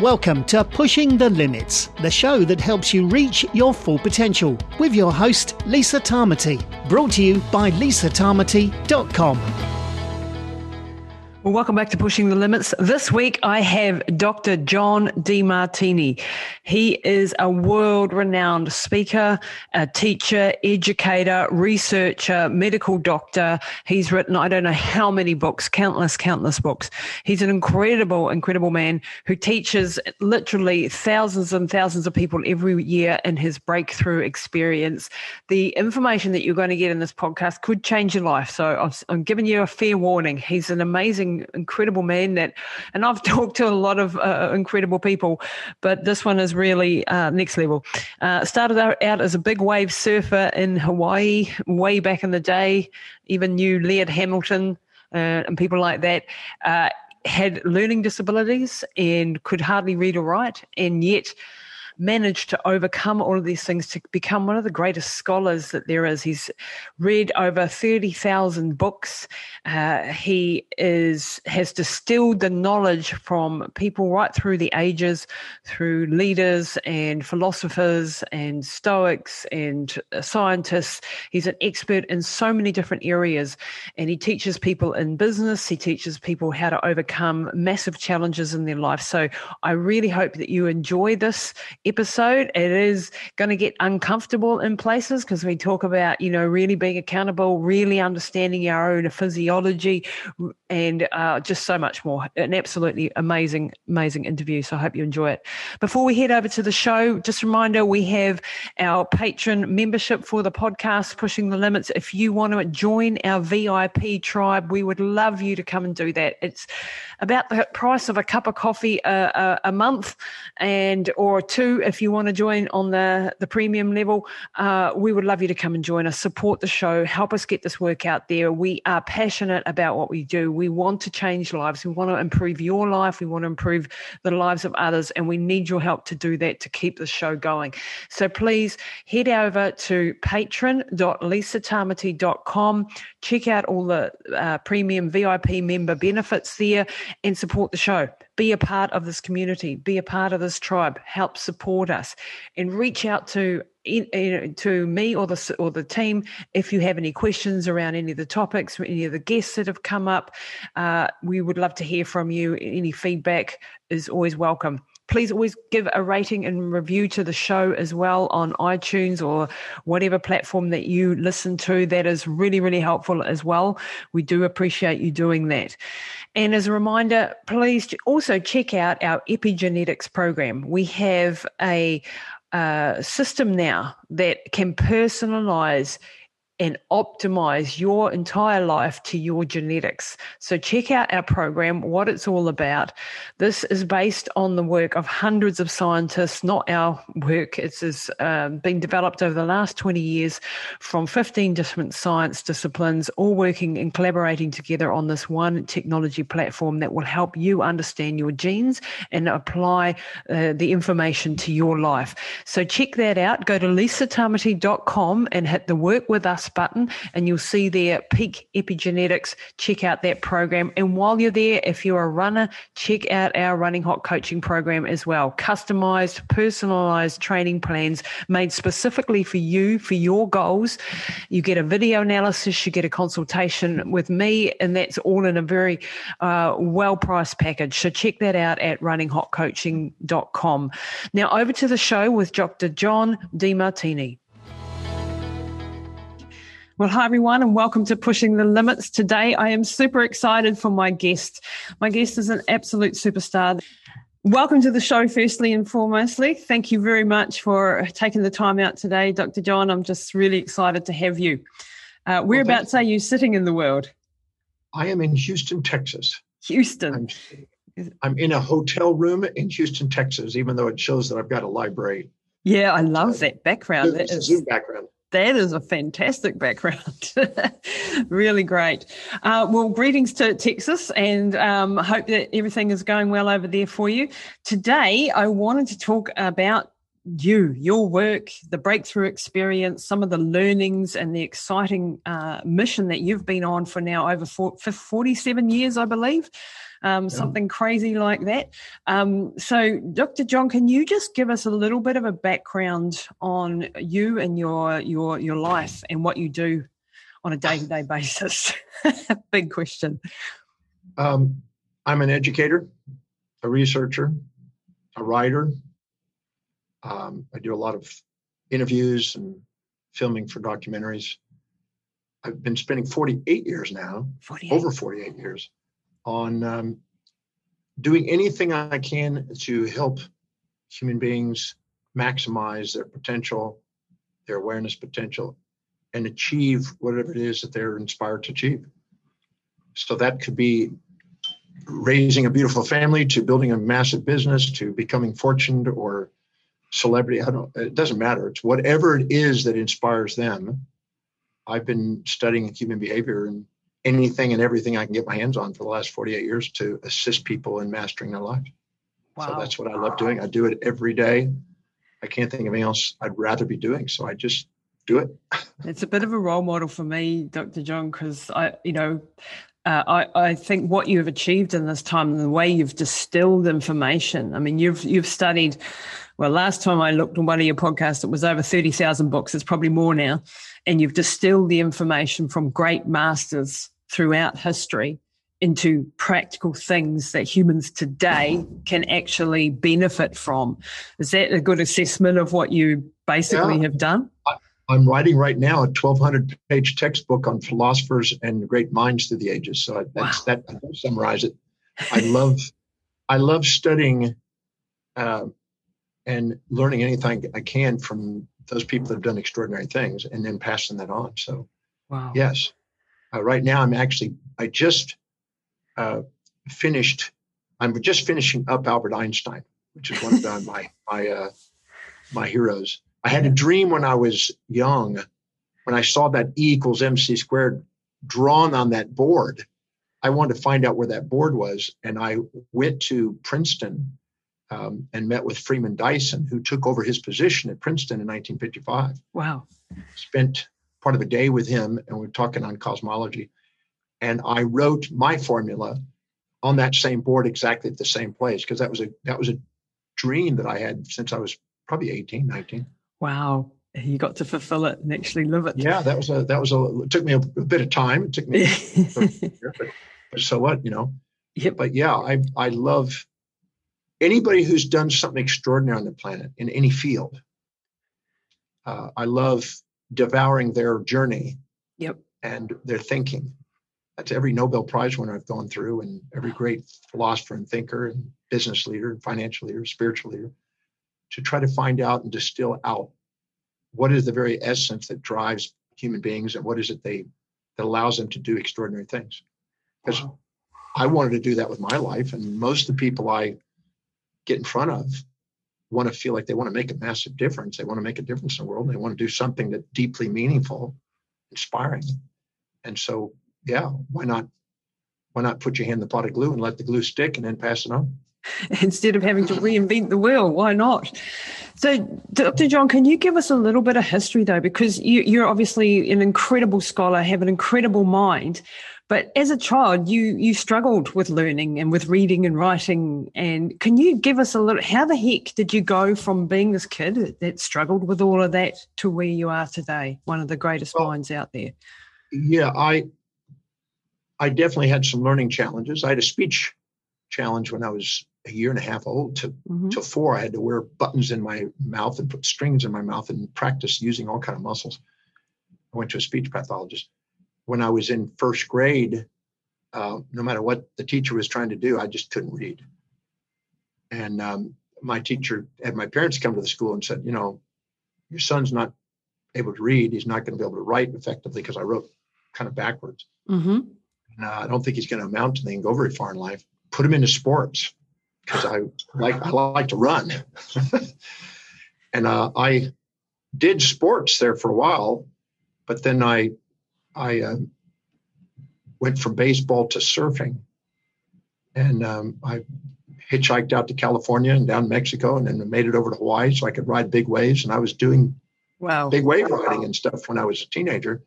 Welcome to Pushing the Limits, the show that helps you reach your full potential, with your host, Lisa Tamati. Brought to you by lisatamati.com. Well, welcome back to Pushing the Limits. This week I have Dr. John Demartini. He is a world renowned speaker, a teacher, educator, researcher, medical doctor. He's written, I don't know how many books, countless, countless books. He's an incredible, incredible man who teaches literally thousands and thousands of people every year in his breakthrough experience. The information that you're going to get in this podcast could change your life. So I'm giving you a fair warning. He's an amazing incredible man that, and I've talked to a lot of uh, incredible people, but this one is really uh, next level. Uh, started out as a big wave surfer in Hawaii way back in the day, even knew Laird Hamilton uh, and people like that uh, had learning disabilities and could hardly read or write, and yet managed to overcome all of these things to become one of the greatest scholars that there is. He's read over 30,000 books. Uh, he is has distilled the knowledge from people right through the ages, through leaders and philosophers and Stoics and uh, scientists. He's an expert in so many different areas, and he teaches people in business. He teaches people how to overcome massive challenges in their life. So I really hope that you enjoy this episode. It is going to get uncomfortable in places because we talk about, you know, really being accountable, really understanding our own physiology, and uh, just so much more. An absolutely amazing, amazing interview. So I hope you enjoy it. Before we head over to the show, just a reminder we have our patron membership for the podcast, Pushing the Limits. If you want to join our VIP tribe, we would love you to come and do that. It's about the price of a cup of coffee a, a, a month and or two if you want to join on the, the premium level, uh, we would love you to come and join us, support the show, help us get this work out there. We are passionate about what we do. We want to change lives. We want to improve your life. We want to improve the lives of others. And we need your help to do that to keep the show going. So please head over to patron.lisatamati.com. Check out all the uh, premium VIP member benefits there and support the show be a part of this community, be a part of this tribe, help support us, and reach out to to me or the or the team if you have any questions around any of the topics, any of the guests that have come up. Uh, we would love to hear from you. Any feedback is always welcome please always give a rating and review to the show as well on iTunes or whatever platform that you listen to. That is really, really helpful as well. We do appreciate you doing that. And as a reminder, please also check out our epigenetics program. We have a uh, system now that can personalize and optimize your entire life to your genetics. So check out our program, what it's all about. This is based on the work of hundreds of scientists, not our work. It's has, um, been developed over the last 20 years from 15 different science disciplines, all working and collaborating together on this one technology platform that will help you understand your genes and apply uh, the information to your life. So check that out. Go to lisatamati.com and hit the work with us button and you'll see there Peak Epigenetics. Check out that program. And while you're there, if you're a runner, check out our Running Hot coaching program as well. Customized, personalized training plans made specifically for you, for your goals. You get a video analysis, you get a consultation with me, and that's all in a very uh, well priced package. So check that out at runninghotcoaching.com. Now over to the show with Dr. John Demartini. Well, hi everyone, and welcome to Pushing the Limits. Today, I am super excited for my guest. My guest is an absolute superstar. Welcome to the show, firstly and foremostly. Thank you very much for taking the time out today, Dr. John. I'm just really excited to have you. Uh, whereabouts well, are you sitting in the world? I am in Houston, Texas. Houston. I'm, I'm in a hotel room in Houston, Texas, even though it shows that I've got a library. Yeah, I love that background. That is, Zoom background that is a fantastic background. really great. Uh, well, greetings to Texas and um, hope that everything is going well over there for you. Today, I wanted to talk about you, your work, the breakthrough experience, some of the learnings, and the exciting uh, mission that you've been on for now over 47 years, I believe. Um, yeah. something crazy like that. Um, so, Dr. John, can you just give us a little bit of a background on you and your your your life and what you do on a day to day basis? Big question. Um, I'm an educator, a researcher, a writer. Um, I do a lot of interviews and filming for documentaries. I've been spending 48 years now, 48. over 48 years, on um, doing anything I can to help human beings maximize their potential, their awareness potential, and achieve whatever it is that they're inspired to achieve. So that could be raising a beautiful family to building a massive business to becoming fortuned or celebrity. I don't. It doesn't matter. It's whatever it is that inspires them. I've been studying human behavior and anything and everything I can get my hands on for the last 48 years to assist people in mastering their lives. Wow. So that's what I love doing. I do it every day. I can't think of anything else I'd rather be doing. So I just do it. it's a bit of a role model for me, Dr. John, because I, you know, uh, I, I, think what you've achieved in this time and the way you've distilled information. I mean, you've you've studied. Well, last time I looked on one of your podcasts, it was over thirty thousand books. It's probably more now, and you've distilled the information from great masters throughout history into practical things that humans today can actually benefit from. Is that a good assessment of what you basically yeah. have done? I'm writing right now a 1,200 page textbook on philosophers and great minds through the ages. So that's wow. that. I summarize it. I love, I love studying uh, and learning anything I can from those people that have done extraordinary things, and then passing that on. So, wow. yes, uh, right now I'm actually I just uh, finished. I'm just finishing up Albert Einstein, which is one of my my uh, my heroes I had a dream when I was young, when I saw that E equals MC squared drawn on that board. I wanted to find out where that board was. And I went to Princeton um, and met with Freeman Dyson, who took over his position at Princeton in 1955. Wow. Spent part of a day with him, and we are talking on cosmology. And I wrote my formula on that same board exactly at the same place because that was a that was a dream that I had since I was probably 18, 19. Wow. You got to fulfill it and actually live it. Yeah, that was a that was a it took me a, a bit of time. It took me year, but, but so what, you know. Yep. But yeah, I I love anybody who's done something extraordinary on the planet in any field. Uh, I love devouring their journey yep. and their thinking. That's every Nobel Prize winner I've gone through, and every great philosopher and thinker, and business leader, and financial leader, spiritual leader to try to find out and distill out what is the very essence that drives human beings and what is it they that allows them to do extraordinary things because wow. i wanted to do that with my life and most of the people i get in front of want to feel like they want to make a massive difference they want to make a difference in the world they want to do something that's deeply meaningful inspiring and so yeah why not why not put your hand in the pot of glue and let the glue stick and then pass it on instead of having to reinvent the wheel. Why not? So, Dr. John, can you give us a little bit of history though? Because you, are obviously an incredible scholar, have an incredible mind. But as a child, you you struggled with learning and with reading and writing. And can you give us a little? How the heck did you go from being this kid that struggled with all of that to where you are today, one of the greatest well, minds out there? Yeah, I I definitely had some learning challenges. I had a speech challenge when I was a year and a half old to mm-hmm. to four. I had to wear buttons in my mouth and put strings in my mouth and practice using all kind of muscles. I went to a speech pathologist. When I was in first grade, uh, no matter what the teacher was trying to do, I just couldn't read. And um, my teacher had my parents come to the school and said, you know, your son's not able to read. He's not going to be able to write effectively because I wrote kind of backwards. Mm-hmm. And, uh, I don't think he's going to amount to anything, go very far in life. Put him into sports because I like I like to run, and uh, I did sports there for a while, but then I I uh, went from baseball to surfing, and um, I hitchhiked out to California and down Mexico, and then made it over to Hawaii so I could ride big waves. And I was doing wow. big wave riding and stuff when I was a teenager.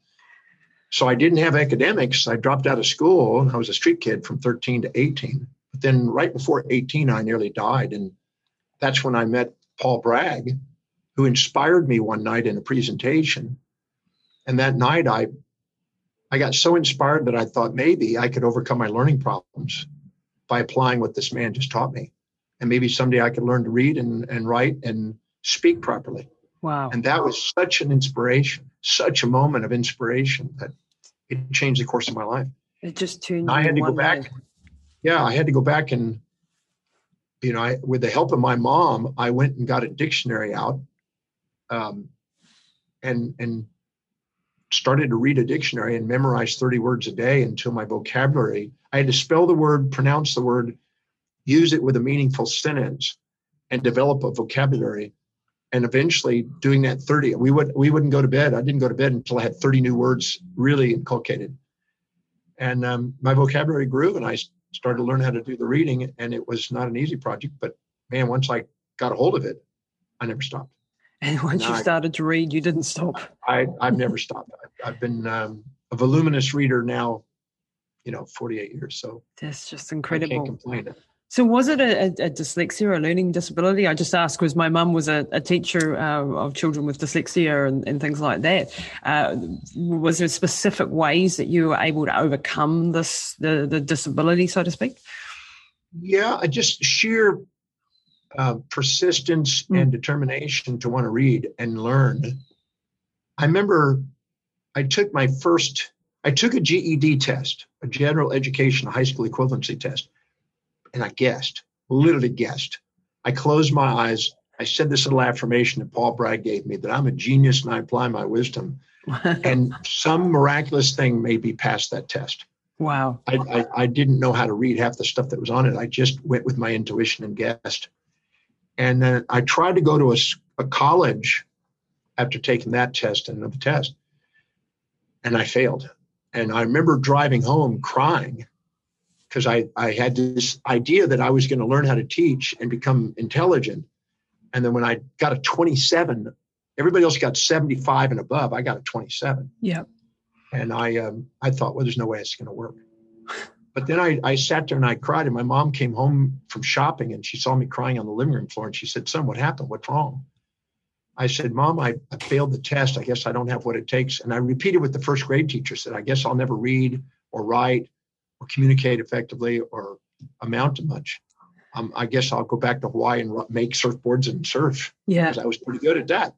So I didn't have academics. I dropped out of school. I was a street kid from 13 to 18 But then right before 18, I nearly died. And that's when I met Paul Bragg, who inspired me one night in a presentation. And that night I I got so inspired that I thought maybe I could overcome my learning problems by applying what this man just taught me. And maybe someday I could learn to read and, and write and speak properly. Wow. And that was such an inspiration, such a moment of inspiration that it changed the course of my life. It just tuned. I had to go back. Way. Yeah, I had to go back and, you know, I, with the help of my mom, I went and got a dictionary out, um, and and started to read a dictionary and memorize 30 words a day until my vocabulary. I had to spell the word, pronounce the word, use it with a meaningful sentence, and develop a vocabulary. And eventually doing that 30 we would we wouldn't go to bed. I didn't go to bed until i had 30 new words really inculcated. And um, my vocabulary grew and i started to learn how to do the reading and it was not an easy project but man once i got a hold of it i never stopped and once now you started to read you didn't stop i i've never stopped i've, been um, a voluminous reader now you know 48 years so that's just incredible I can't complain so was it a, a, dyslexia or a learning disability? I just asked because my mum was a, a teacher uh, of children with dyslexia and, and things like that. Uh, was there specific ways that you were able to overcome this the, the disability, so to speak? Yeah, I just sheer uh, persistence mm. and determination to want to read and learn. I remember I took my first, I took a GED test, a general education high school equivalency test and I guessed, literally guessed. I closed my eyes. I said this little affirmation that Paul Bragg gave me that I'm a genius and I apply my wisdom. and some miraculous thing made me pass that test. Wow. I, I, I, didn't know how to read half the stuff that was on it. I just went with my intuition and guessed. And then I tried to go to a, a college after taking that test and another test, and I failed. And I remember driving home crying because I, I had this idea that I was going to learn how to teach and become intelligent. And then when I got a 27, everybody else got 75 and above. I got a 27. Yeah. And I, um, I thought, well, there's no way it's going to work. But then I, I sat there and I cried. And my mom came home from shopping and she saw me crying on the living room floor. And she said, Son, what happened? What's wrong? I said, Mom, I, I failed the test. I guess I don't have what it takes. And I repeated with the first grade teacher, said, I guess I'll never read or write or communicate effectively or amount to much. Um, I guess I'll go back to Hawaii and make surfboards and surf. Yeah. Because I was pretty good at that.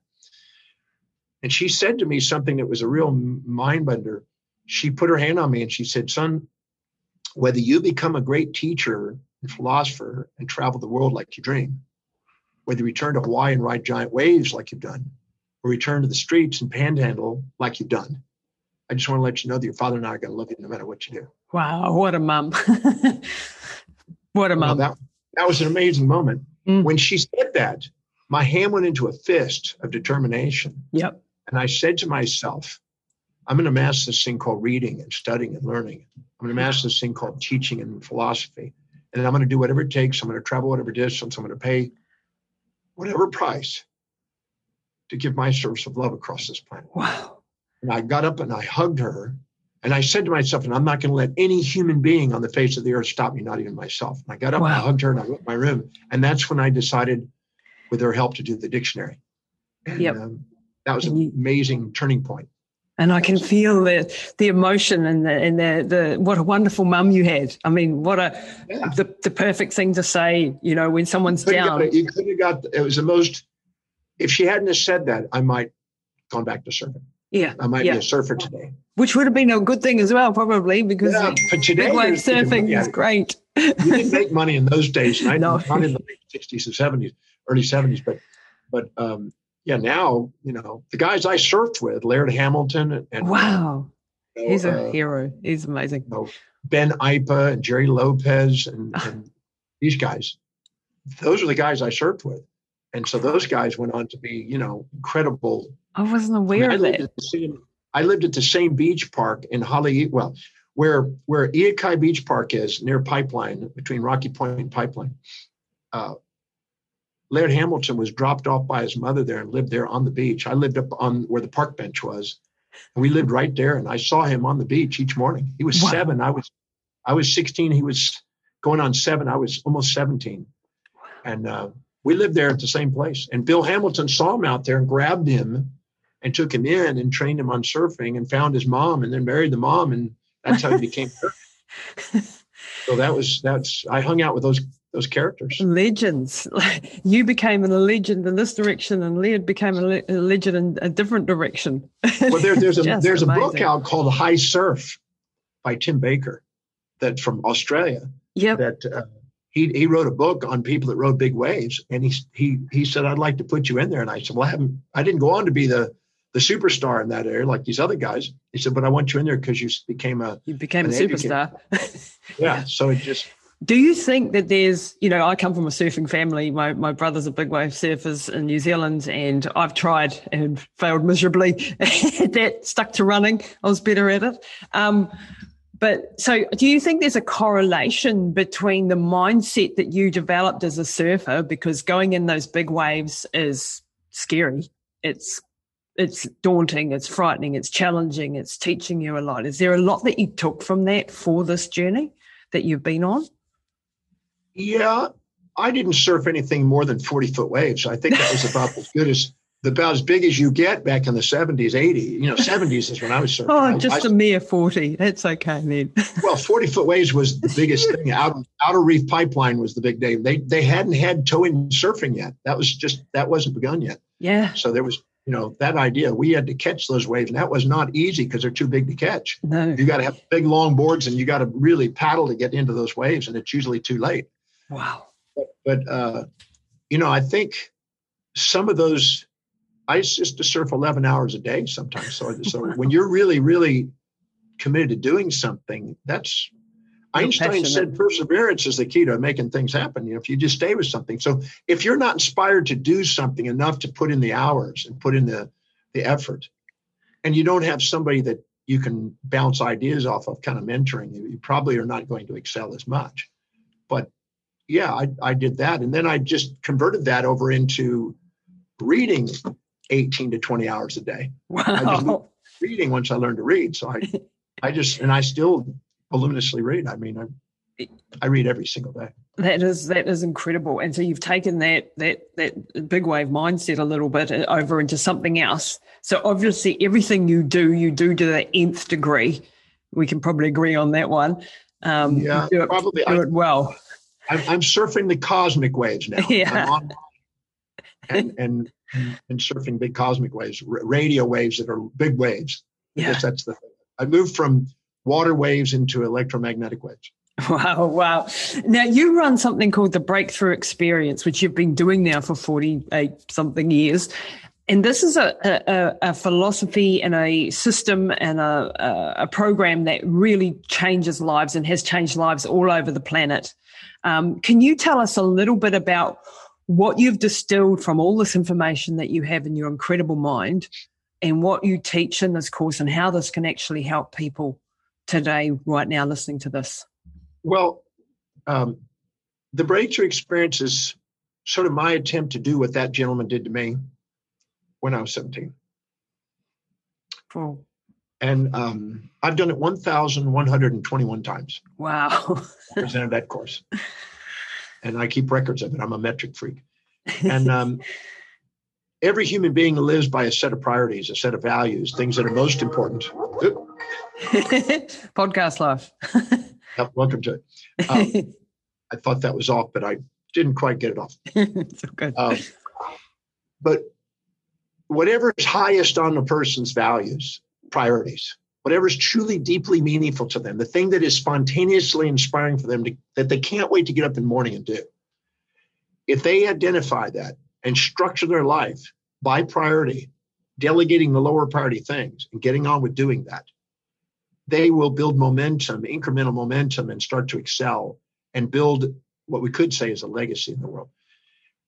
And she said to me something that was a real mind bender. She put her hand on me and she said, Son, whether you become a great teacher and philosopher and travel the world like you dream, whether you return to Hawaii and ride giant waves like you've done, or return to the streets and panhandle like you've done, I just want to let you know that your father and I are going to love you no matter what you do. Wow, what a mom. what a mom. Well, that, that was an amazing moment. Mm. When she said that, my hand went into a fist of determination. Yep. And I said to myself, I'm going to master this thing called reading and studying and learning. I'm going to master this thing called teaching and philosophy. And I'm going to do whatever it takes. I'm going to travel whatever distance. I'm going to pay whatever price to give my service of love across this planet. Wow. And I got up and I hugged her. And I said to myself, and I'm not going to let any human being on the face of the earth stop me, not even myself. And I got up wow. and I hugged her and I went to my room. And that's when I decided, with her help, to do the dictionary. And yep. um, that was an amazing turning point. And I can feel the the emotion and the and the, the what a wonderful mum you had. I mean, what a yeah. the, the perfect thing to say, you know, when someone's you down. Got, you could have got it was the most if she hadn't have said that, I might gone back to surfing. Yeah. I might yeah. be a surfer today. Which would have been a good thing as well, probably, because yeah, but today, big wave surfing is great. you didn't make money in those days, right? no. not in the late 60s and 70s, early 70s, but but um, yeah, now, you know, the guys I surfed with, Laird Hamilton and Wow. You know, He's a uh, hero. He's amazing. You know, Ben Aipa and Jerry Lopez and, and these guys. Those are the guys I surfed with. And so those guys went on to be, you know, incredible I wasn't aware I mean, of it. Same, I lived at the same beach park in Haleiwa, where where Ehukai Beach Park is near Pipeline between Rocky Point and Pipeline. Uh, Laird Hamilton was dropped off by his mother there and lived there on the beach. I lived up on where the park bench was. And we lived right there, and I saw him on the beach each morning. He was wow. seven. I was, I was sixteen. He was going on seven. I was almost 17. And uh, we lived there at the same place. And Bill Hamilton saw him out there and grabbed him and took him in and trained him on surfing and found his mom and then married the mom. And that's how he became. so that was, that's, I hung out with those those characters. Legends. You became a legend in this direction, and Laird became a, le- a legend in a different direction. Well, there, there's a there's amazing. a book out called High Surf by Tim Baker, that from Australia. Yep. That uh, he he wrote a book on people that rode big waves, and he he he said I'd like to put you in there, and I said, well, I haven't I didn't go on to be the the superstar in that area like these other guys. He said, but I want you in there because you became a you became a superstar. yeah. So it just do you think that there's, you know, I come from a surfing family. My my brothers a big wave surfers in New Zealand, and I've tried and failed miserably. that stuck to running. I was better at it. Um, but so, do you think there's a correlation between the mindset that you developed as a surfer, because going in those big waves is scary. It's it's daunting, it's frightening, it's challenging, it's teaching you a lot. Is there a lot that you took from that for this journey that you've been on? Yeah, I didn't surf anything more than 40 foot waves. I think that was about as good as about as big as you get back in the 70s, 80. You know, 70s is when I was surfing. Oh, just I, a mere 40. That's okay then. well, 40 foot waves was the biggest thing. Out outer reef pipeline was the big day. They they hadn't had tow-in surfing yet. That was just that wasn't begun yet. Yeah. So there was you know that idea we had to catch those waves and that was not easy because they're too big to catch no you got to have big long boards and you got to really paddle to get into those waves and it's usually too late Wow. But, but uh, you know, I think some of those, I used to surf 11 hours a day sometimes. So, so when you're really, really committed to doing something, that's you're Einstein passionate. said perseverance is the key to making things happen. You know, if you just stay with something. So if you're not inspired to do something enough to put in the hours and put in the the effort, and you don't have somebody that you can bounce ideas off of, kind of mentoring you, you probably are not going to excel as much. But yeah, I, I did that. And then I just converted that over into reading 18 to 20 hours a day. Wow. reading once I learned to read. So I, I just, and I still voluminously read. I mean, I, I read every single day. That is that is incredible, and so you've taken that that that big wave mindset a little bit over into something else. So obviously, everything you do, you do to the nth degree. We can probably agree on that one. Um, yeah, do it, probably do it well. I'm, I'm surfing the cosmic waves now. Yeah. and, and and surfing big cosmic waves, radio waves that are big waves. I yeah. guess that's the thing. I moved from water waves into electromagnetic waves. Wow, wow. Now you run something called the Breakthrough Experience, which you've been doing now for 48 something years. And this is a, a, a philosophy and a system and a, a, program that really changes lives and has changed lives all over the planet. Um, can you tell us a little bit about what you've distilled from all this information that you have in your incredible mind and what you teach in this course and how this can actually help people today, right now, listening to this? Well, um, the breakthrough experience is sort of my attempt to do what that gentleman did to me when I was 17. Cool. And um, I've done it 1,121 times. Wow. presented that course. And I keep records of it. I'm a metric freak. And um, every human being lives by a set of priorities, a set of values, things that are most important. Podcast life. welcome to it. Um, I thought that was off, but I didn't quite get it off. it's okay. Um, but whatever is highest on a person's values, priorities, whatever is truly deeply meaningful to them, the thing that is spontaneously inspiring for them to, that they can't wait to get up in the morning and do. If they identify that and structure their life by priority, delegating the lower priority things and getting on with doing that, they will build momentum, incremental momentum, and start to excel and build what we could say is a legacy in the world.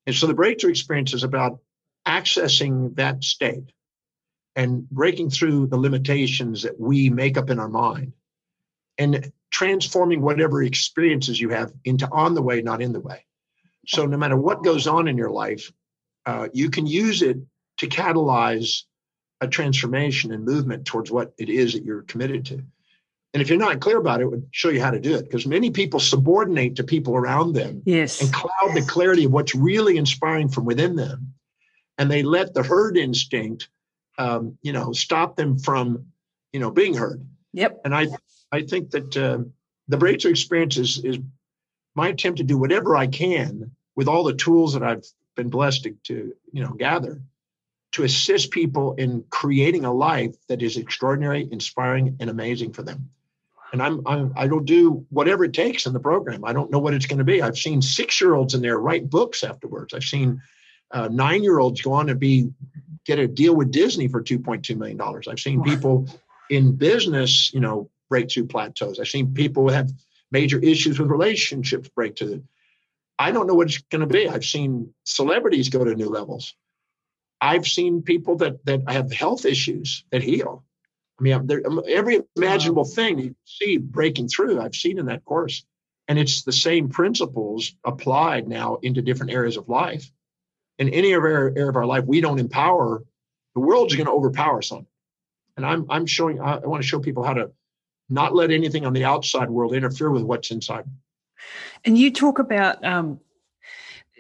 And so the breakthrough experience is about accessing that state and breaking through the limitations that we make up in our mind and transforming whatever experiences you have into on the way, not in the way. So, no matter what goes on in your life, uh, you can use it to catalyze a transformation and movement towards what it is that you're committed to. And if you're not clear about it, it would show you how to do it because many people subordinate to people around them yes. and cloud the clarity of what's really inspiring from within them. And they let the herd instinct, um, you know, stop them from, you know, being heard. Yep. And I, I think that uh, the breakthrough experience is, is my attempt to do whatever I can with all the tools that I've been blessed to, to you know, gather to assist people in creating a life that is extraordinary, inspiring, and amazing for them and I'm, I'm I will do whatever it takes in the program. I don't know what it's going to be. I've seen six year olds in there write books afterwards. I've seen uh, nine year olds go on to be get a deal with Disney for 2.2 million dollars. I've seen people in business, you know, break through plateaus. I've seen people have major issues with relationships break to. I don't know what it's going to be. I've seen celebrities go to new levels. I've seen people that that have health issues that heal. I mean, every imaginable thing you see breaking through, I've seen in that course. And it's the same principles applied now into different areas of life. In any area of our life, we don't empower, the world's going to overpower something. And I'm, I'm showing, I, I want to show people how to not let anything on the outside world interfere with what's inside. And you talk about um,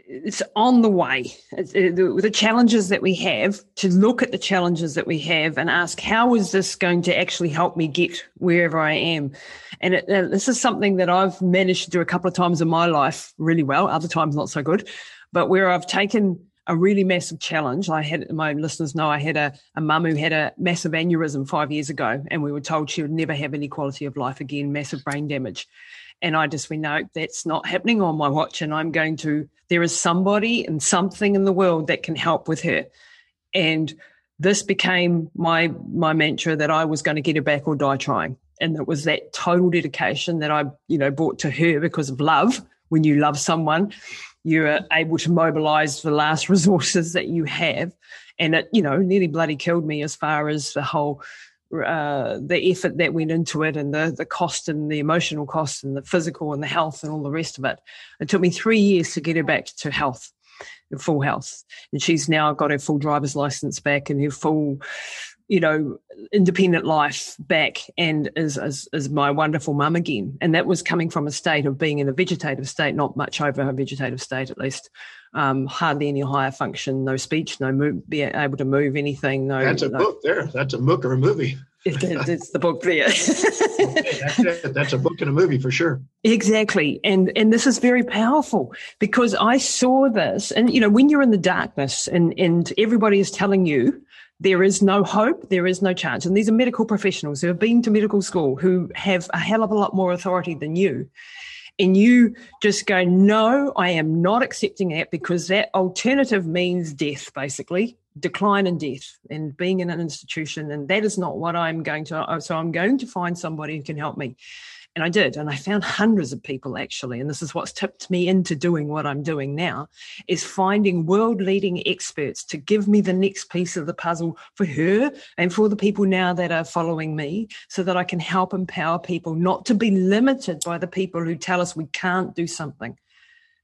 it's on the way. It's, uh, the, the, challenges that we have to look at the challenges that we have and ask, how is this going to actually help me get wherever I am? And it, uh, this is something that I've managed to do a couple of times in my life really well, other times not so good, but where I've taken a really massive challenge. I had, my listeners know I had a, a mum who had a massive aneurysm five years ago, and we were told she would never have any quality of life again, massive brain damage. And I just went, no, that's not happening on my watch. And I'm going to, there is somebody and something in the world that can help with her. And this became my my mantra that I was going to get her back or die trying. And it was that total dedication that I, you know, brought to her because of love. When you love someone, you're able to mobilize the last resources that you have. And it, you know, nearly bloody killed me as far as the whole uh, the effort that went into it and the, the cost and the emotional cost and the physical and the health and all the rest of it. It took me three years to get her back to health, full health. And she's now got her full driver's license back and her full, you know, independent life back and as is, is my wonderful mum again. And that was coming from a state of being in a vegetative state, not much over a vegetative state at least. Um, hardly any higher function, no speech, no move, be able to move anything. No, that's a no, book there. That's a book or a movie. it's the book there. that's, that's a book and a movie for sure. Exactly, and and this is very powerful because I saw this, and you know, when you're in the darkness, and and everybody is telling you there is no hope, there is no chance, and these are medical professionals who have been to medical school who have a hell of a lot more authority than you and you just go, no, I am not accepting that because that alternative means death, basically decline and death and being in an institution. And that is not what I'm going to. Uh, so I'm going to find somebody who can help me. And I did. And I found hundreds of people actually. And this is what's tipped me into doing what I'm doing now is finding world leading experts to give me the next piece of the puzzle for her and for the people now that are following me so that I can help empower people not to be limited by the people who tell us we can't do something.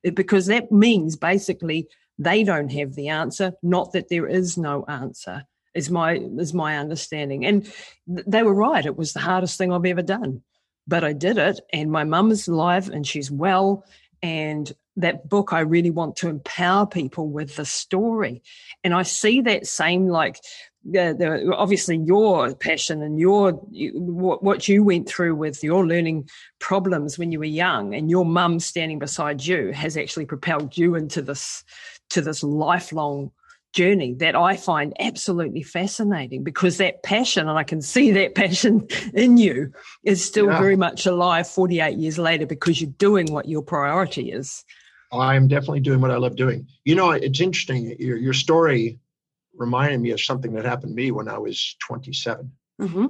Because that means basically they don't have the answer, not that there is no answer is my is my understanding and they were right it was the hardest thing i've ever done but I did it. And my mum is alive and she's well. And that book, I really want to empower people with the story. And I see that same like the, the, obviously your passion and your what, what you went through with your learning problems when you were young and your mum standing beside you has actually propelled you into this to this lifelong journey that I find absolutely fascinating because that passion, and I can see that passion in you, is still yeah. very much alive 48 years later because you're doing what your priority is. I'm definitely doing what I love doing. You know, it's interesting. Your, your story reminded me of something that happened to me when I was 27. Mm-hmm.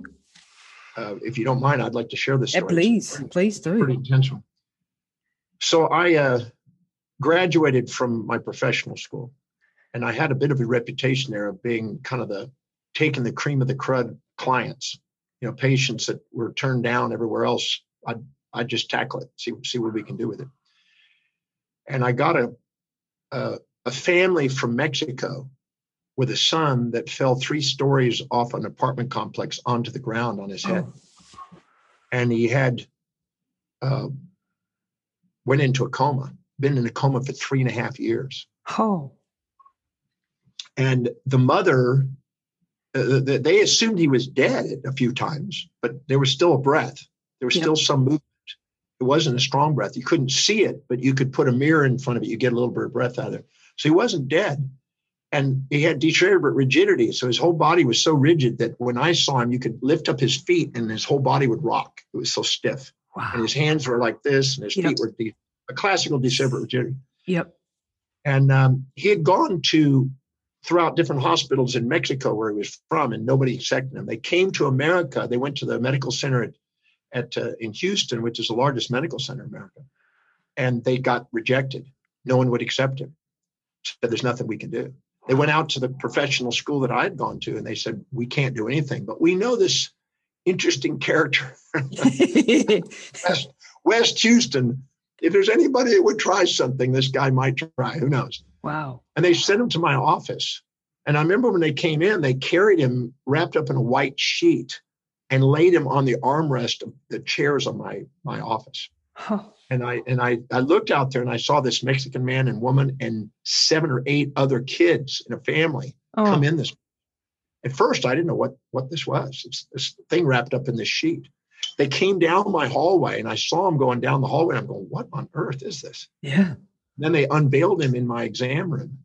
Uh, if you don't mind, I'd like to share this story. Yeah, please, pretty, please do. Pretty intentional. So I uh, graduated from my professional school and I had a bit of a reputation there of being kind of the taking the cream of the crud clients, you know, patients that were turned down everywhere else. I'd I'd just tackle it, see see what we can do with it. And I got a a, a family from Mexico with a son that fell three stories off an apartment complex onto the ground on his head. Oh. and he had uh, went into a coma. Been in a coma for three and a half years. Oh. And the mother, uh, they assumed he was dead a few times, but there was still a breath. There was yep. still some movement. It wasn't a strong breath. You couldn't see it, but you could put a mirror in front of it. You get a little bit of breath out of it. So he wasn't dead. And he had deteriorated rigidity. So his whole body was so rigid that when I saw him, you could lift up his feet and his whole body would rock. It was so stiff. Wow. And his hands were like this and his yep. feet were de- a classical decerebrate rigidity. Yep. And um, he had gone to throughout different hospitals in Mexico where he was from, and nobody accepted him. They came to America. They went to the medical center at, at uh, in Houston, which is the largest medical center in America, and they got rejected. No one would accept him. So there's nothing we can do. They went out to the professional school that I had gone to, and they said we can't do anything. But we know this interesting character, West, West Houston. If there's anybody that would try something, this guy might try. Who knows? Wow. And they sent him to my office. And I remember when they came in, they carried him wrapped up in a white sheet and laid him on the armrest of the chairs of my my office. Huh. And I and I I looked out there and I saw this Mexican man and woman and seven or eight other kids in a family oh. come in this. At first, I didn't know what what this was. It's this thing wrapped up in this sheet. They came down my hallway and I saw them going down the hallway. I'm going, what on earth is this? Yeah. Then they unveiled him in my exam room,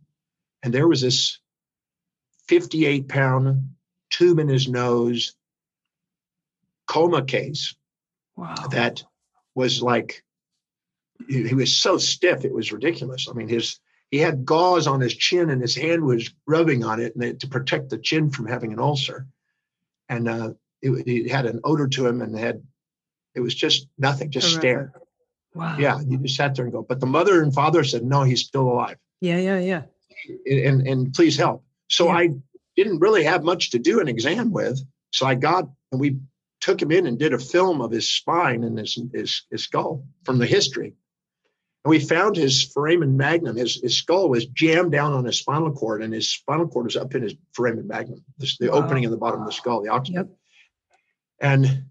and there was this 58 pound tube in his nose coma case wow. that was like he was so stiff it was ridiculous. I mean his he had gauze on his chin and his hand was rubbing on it to protect the chin from having an ulcer. And uh, it, it, had an odor to him and had it was just nothing just stare Wow. Yeah, you just sat there and go. But the mother and father said, no, he's still alive. Yeah, yeah, yeah. And and please help. So yeah. I didn't really have much to do an exam with. So I got and we took him in and did a film of his spine and his his, his skull from the history. And we found his foramen magnum, his, his skull was jammed down on his spinal cord, and his spinal cord was up in his foramen magnum, the, the wow. opening in the bottom of the skull, the occiput. Yep. And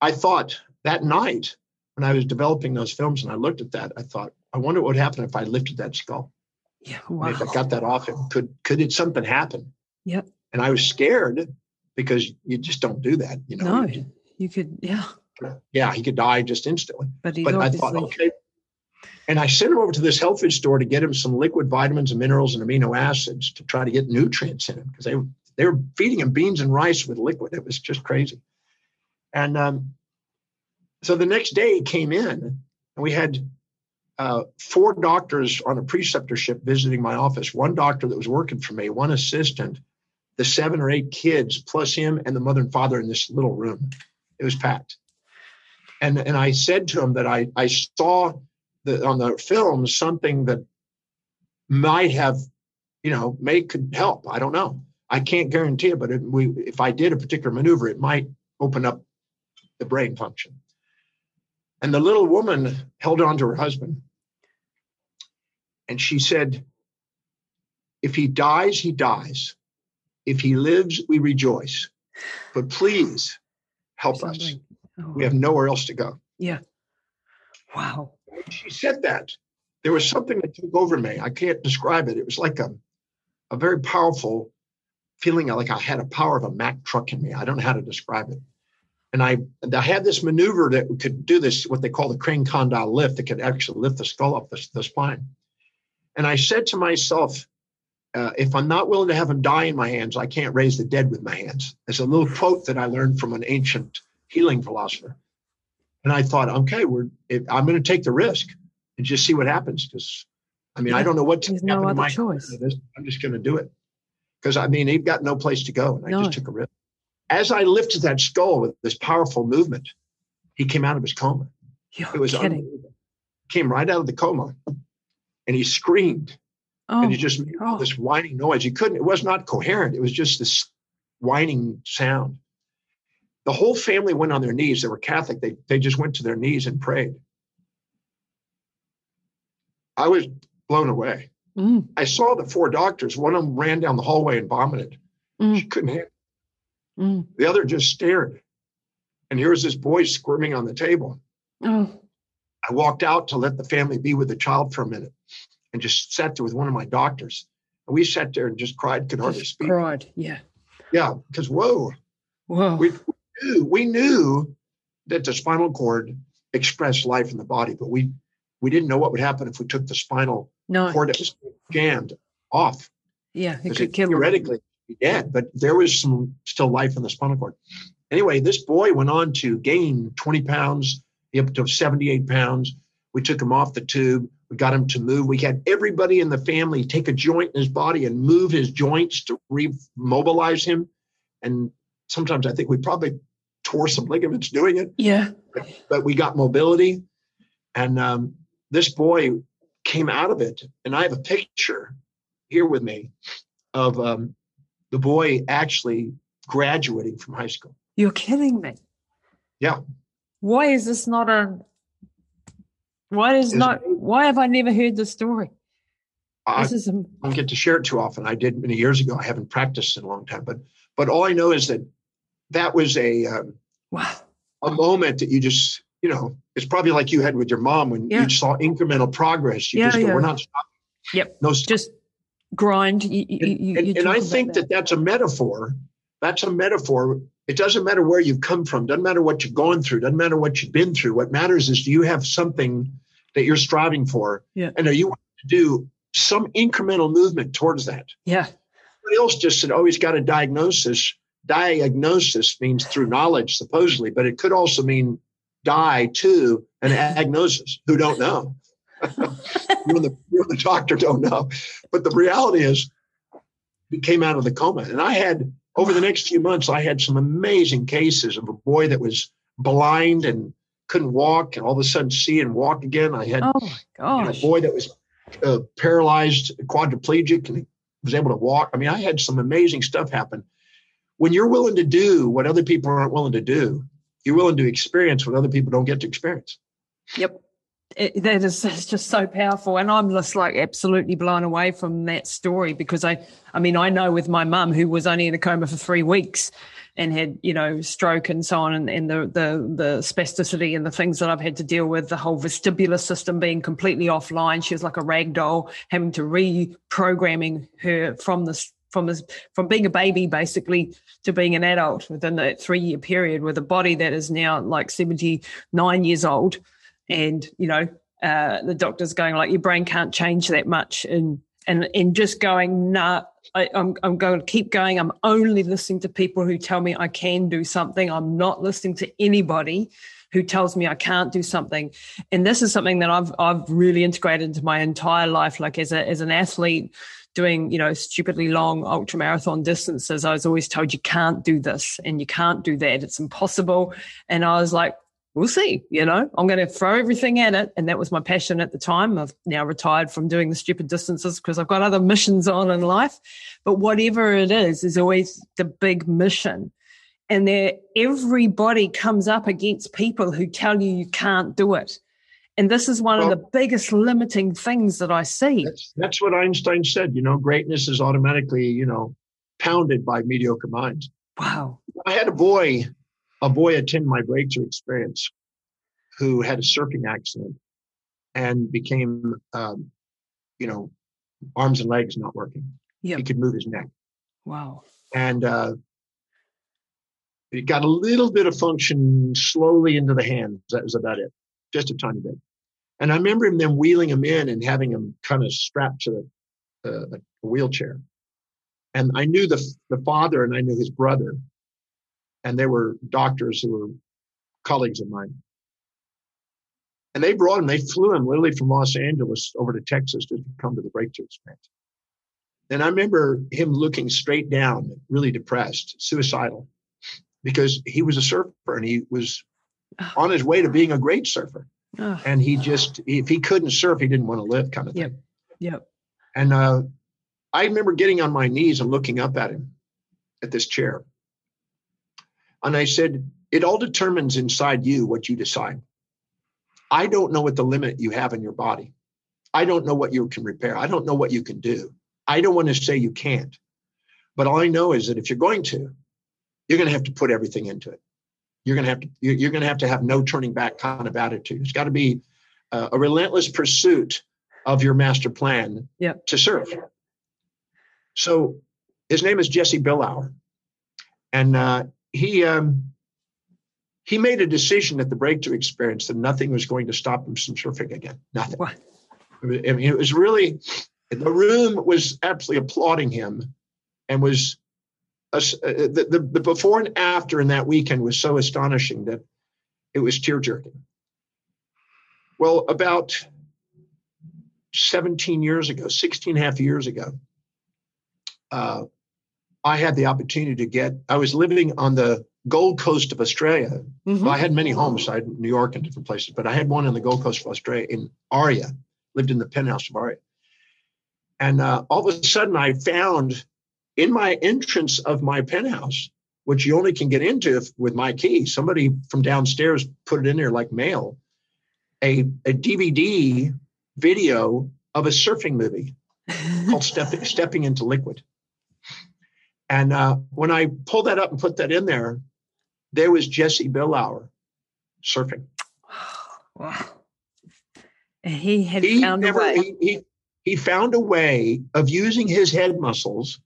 I thought that night, when I was developing those films and I looked at that, I thought, I wonder what would happen if I lifted that skull. Yeah, wow. if I got that off him, could could it something happen? Yep. And I was scared because you just don't do that. You know. No, you could. Yeah. Yeah, he could die just instantly. But, but I thought, okay. And I sent him over to this health food store to get him some liquid vitamins and minerals and amino acids to try to get nutrients in him because they they were feeding him beans and rice with liquid. It was just crazy. And um, so the next day came in, and we had uh, four doctors on a preceptorship visiting my office. One doctor that was working for me, one assistant, the seven or eight kids, plus him and the mother and father in this little room. It was packed. And and I said to him that I I saw the, on the film something that might have, you know, may could help. I don't know. I can't guarantee it, but we if I did a particular maneuver, it might open up the brain function. And the little woman held on to her husband. And she said, If he dies, he dies. If he lives, we rejoice. But please help us. Oh. We have nowhere else to go. Yeah. Wow. When she said that, there was something that took over me. I can't describe it. It was like a, a very powerful feeling like I had a power of a Mack truck in me. I don't know how to describe it and I, I had this maneuver that could do this, what they call the crane condyle lift, that could actually lift the skull up the, the spine. And I said to myself, uh, if I'm not willing to have him die in my hands, I can't raise the dead with my hands. It's a little quote that I learned from an ancient healing philosopher. And I thought, okay, we're, I'm going to take the risk and just see what happens. Because, I mean, yeah, I don't know what to happen no other my choice. I'm just going to do it. Because, I mean, he'd got no place to go. And I no. just took a risk as I lifted that skull with this powerful movement, he came out of his coma. You're it was kidding. Came right out of the coma, and he screamed, oh, and he just made oh. this whining noise. He couldn't. It was not coherent. It was just this whining sound. The whole family went on their knees. They were Catholic. They they just went to their knees and prayed. I was blown away. Mm. I saw the four doctors. One of them ran down the hallway and vomited. Mm. She couldn't handle Mm. The other just stared. And here's this boy squirming on the table. Oh. I walked out to let the family be with the child for a minute and just sat there with one of my doctors. And we sat there and just cried, could hardly speak. cried. Yeah. Yeah, because whoa, Whoa. we knew, we knew that the spinal cord expressed life in the body, but we we didn't know what would happen if we took the spinal no. cord that was jammed off. Yeah. It could it kill theoretically dead, but there was some still life in the spinal cord. Anyway, this boy went on to gain 20 pounds, up to 78 pounds. We took him off the tube. We got him to move. We had everybody in the family take a joint in his body and move his joints to remobilize him. And sometimes I think we probably tore some ligaments doing it Yeah. but we got mobility. And um, this boy came out of it. And I have a picture here with me of um, the boy actually graduating from high school. You're kidding me. Yeah. Why is this not a? Why is Isn't? Why have I never heard the story? I This is a, don't get to share it too often. I did many years ago. I haven't practiced in a long time, but but all I know is that that was a um, wow. a moment that you just you know it's probably like you had with your mom when Yeah. you saw incremental progress. You Yeah, just go, yeah. we're not stopping. Yep. No stop. Just grind. You, and, you, you and I think that. that's a metaphor. That's a metaphor. It doesn't matter where you've come from. Doesn't matter what you've gone through. Doesn't matter what you've been through. What matters is do you have something that you're striving for, Yeah. and are you to do some incremental movement towards that? Yeah. Somebody else just said, "Oh, he's got a diagnosis." Diagnosis means through knowledge, supposedly, but it could also mean die to an agnosis who don't know. You, and the, you and the doctor don't know. But the reality is, he came out of the coma. And I had, over the next few months, I had some amazing cases of a boy that was blind and couldn't walk and all of a sudden see and walk again. I had Oh you know, a boy that was uh, paralyzed, quadriplegic, and he was able to walk. I mean, I had some amazing stuff happen. When you're willing to do what other people aren't willing to do, you're willing to experience what other people don't get to experience. Yep. It, that is just so powerful, and I'm just like absolutely blown away from that story because I, I mean, I know with my mum who was only in a coma for three weeks and had you know stroke and so on, and, and the the the spasticity and the things that I've had to deal with, the whole vestibular system being completely offline. She was like a rag doll, having to reprogramming her from this from this from being a baby basically to being an adult within that three year period with a body that is now like 79 years old and you know uh, the doctor's going like your brain can't change that much. And and and just going nah I, I'm I'm going to keep going. I'm only listening to people who tell me I can do something. I'm not listening to anybody who tells me I can't do something. And this is something that I've I've really integrated into my entire life. Like as a as an athlete doing you know stupidly long ultra marathon distances I was always told you can't do this and you can't do that. It's impossible. And I was like we'll see. You know, I'm going to throw everything at it. And that was my passion at the time. I've now retired from doing the stupid distances because I've got other missions on in life. But whatever it is, is always the big mission. And there, everybody comes up against people who tell you you can't do it. And this is one Well- of the biggest limiting things that I see. That's, that's what Einstein said. You know, greatness is automatically, you know, pounded by mediocre minds. Wow. I had a boy, a boy attend my breakthrough experience who had a surfing accident and became, um, you know, arms and legs not working. Yep. He could move his neck. Wow. And uh, it got a little bit of function slowly into the hands. That was about it, just a tiny bit. And I remember him then wheeling him in and having him kind of strapped to the, uh, a wheelchair. And I knew the the father and I knew his brother, and they were doctors who were colleagues of mine. And they brought him. They flew him literally from Los Angeles over to Texas to come to the breakthrough experience. And I remember him looking straight down, really depressed, suicidal, because he was a surfer and he was on his way to being a great surfer. Oh, And he just, if he couldn't surf, he didn't want to live, kind of thing. Yep. yep. And uh, I remember getting on my knees and looking up at him at this chair. And I said, It all determines inside you what you decide. I don't know what the limit you have in your body. I don't know what you can repair. I don't know what you can do. I don't want to say you can't. But all I know is that if you're going to, you're going to have to put everything into it. you're going to have to you're going to have to have no turning back kind of attitude. It's got to be uh, a relentless pursuit of your master plan yep. to serve. So his name is Jesse Billauer, and uh, he um, he made a decision at the breakthrough experience that nothing was going to stop him from surfing again. Nothing. What? I mean, it was really the room was absolutely applauding him, and was uh, the, the, the before and after in that weekend was so astonishing that it was tear jerking. Well, about 17 years ago, 16 and a half years ago, uh, I had the opportunity to get, I was living on the Gold Coast of Australia. Mm-hmm. Well, I had many homes, I had New York and different places, but I had one in the Gold Coast of Australia in Aria, lived in the penthouse of Aria. And uh, all of a sudden, I found in my entrance of my penthouse, which you only can get into if, with my key, somebody from downstairs put it in there like mail, a, a DVD video of a surfing movie called Stepping, Stepping into Liquid. And uh, when I pulled that up and put that in there, there was Jesse Billauer surfing. Wow. He had he found never, a way. He, he, he found a way of using his head muscles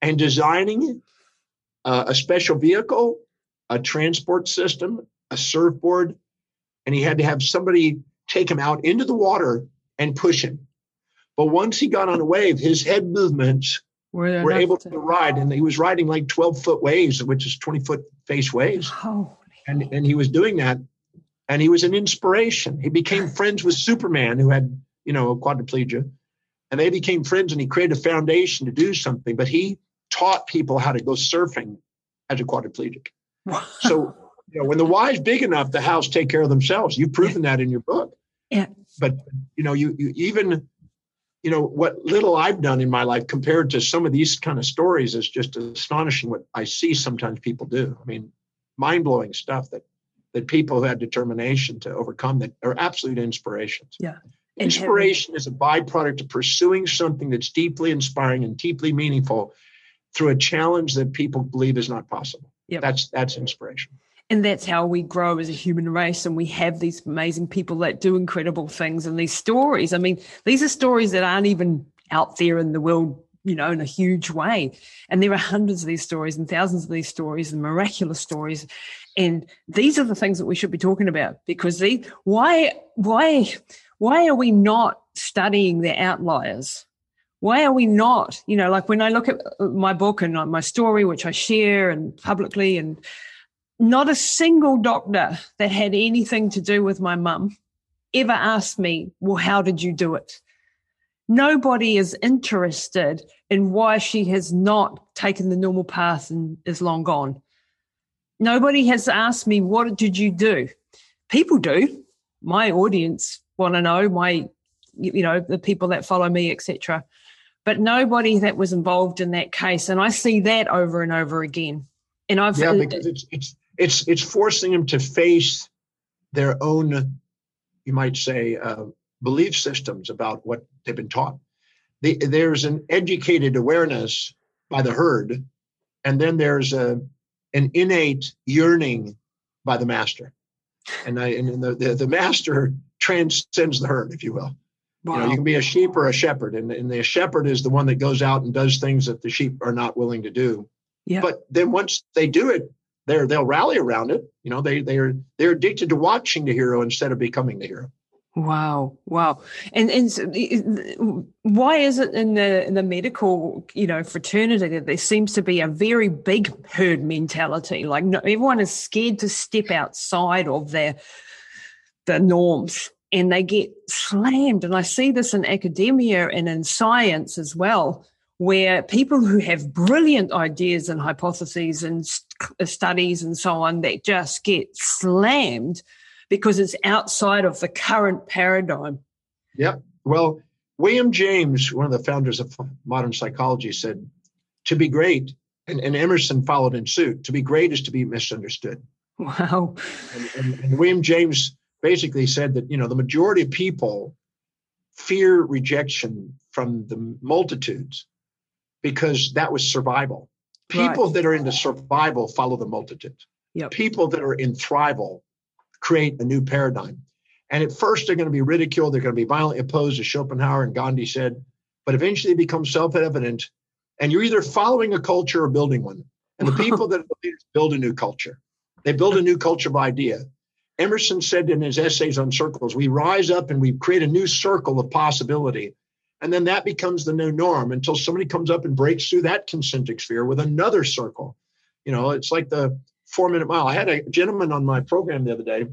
and designing uh, a special vehicle, a transport system, a surfboard, and he had to have somebody take him out into the water and push him. But once he got on a wave, his head movements were, were able to, to ride, and he was riding like 12 foot waves, which is 20 foot face waves. Oh, and, and he was doing that, and he was an inspiration. He became friends with Superman, who had, you know, quadriplegia, and they became friends, and he created a foundation to do something. But he taught people how to go surfing as a quadriplegic. so, you know, when the why's big enough, the house take care of themselves. You've proven yeah. that in your book. Yeah. But you know, you, you even you know what little I've done in my life compared to some of these kind of stories is just astonishing. What I see sometimes people do. I mean, mind blowing stuff that that people who had determination to overcome that are absolute inspirations. Yeah. Inspiration is a byproduct of pursuing something that's deeply inspiring and deeply meaningful through a challenge that people believe is not possible. Yep. That's that's inspiration. And that's how we grow as a human race. And we have these amazing people that do incredible things and these stories. I mean, these are stories that aren't even out there in the world, you know, in a huge way. And there are hundreds of these stories and thousands of these stories and miraculous stories. And these are the things that we should be talking about because they, why, why, why are we not studying the outliers? why are we not you know like when i look at my book and my story which i share and publicly and not a single doctor that had anything to do with my mum ever asked me well how did you do it nobody is interested in why she has not taken the normal path and is long gone nobody has asked me what did you do people do my audience want to know my you know the people that follow me etc but nobody that was involved in that case. And I see that over and over again. And I've yeah, because it's it's it's it's forcing them to face their own, you might say, uh, belief systems about what they've been taught. The, there's an educated awareness by the herd, and then there's a an innate yearning by the master, and, I, and the, the the master transcends the herd, if you will. Wow. You know, you can be a sheep or a shepherd, and, and the shepherd is the one that goes out and does things that the sheep are not willing to do. Yeah. But then once they do it, they're they'll rally around it. You know, they they're they're addicted to watching the hero instead of becoming the hero. Wow, wow, and and so, why is it in the in the medical you know fraternity that there seems to be a very big herd mentality? Like no, everyone is scared to step outside of their the norms and they get slammed. And I see this in academia and in science as well, where people who have brilliant ideas and hypotheses and st- studies and so on, that just get slammed because it's outside of the current paradigm. Yep. Well, William James, one of the founders of modern psychology, said, to be great, and, and Emerson followed in suit, to be great is to be misunderstood. Wow. And, and, and William James basically said that you know the majority of people fear rejection from the multitudes because that was survival. People right. that are into survival follow the multitude. Yep. People that are in thrival create a new paradigm. And at first, they're going to be ridiculed. They're going to be violently opposed, as Schopenhauer and Gandhi said. But eventually, it becomes self evident. And you're either following a culture or building one. And the people that are the leaders build a new culture. They build a new culture of idea. Emerson said in his essays on circles, we rise up and we create a new circle of possibility. And then that becomes the new norm until somebody comes up and breaks through that concentric sphere with another circle. You know, it's like the four minute mile. I had a gentleman on my program the other day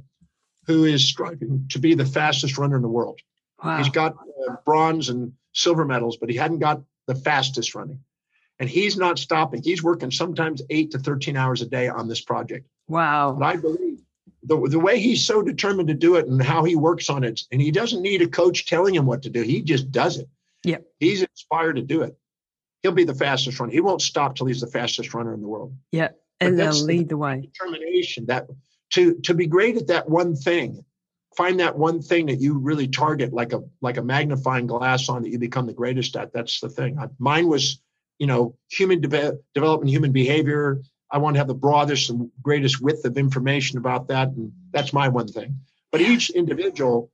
who is striving to be the fastest runner in the world. Wow. He's got uh, bronze and silver medals, but he hadn't got the fastest running. And he's not stopping. He's working sometimes eight to 13 hours a day on this project. Wow. But I believe the, the way he's so determined to do it and how he works on it, and he doesn't need a coach telling him what to do. He just does it. Yeah. He's inspired to do it. He'll be the fastest runner. He won't stop till he's the fastest runner in the world. Yeah. And they'll lead the way. Determination that to to be great at that one thing find that one thing that you really target like a like a magnifying glass on that you become the greatest at that's the thing I, mine was you know human de- development human behavior i want to have the broadest and greatest width of information about that and that's my one thing but each individual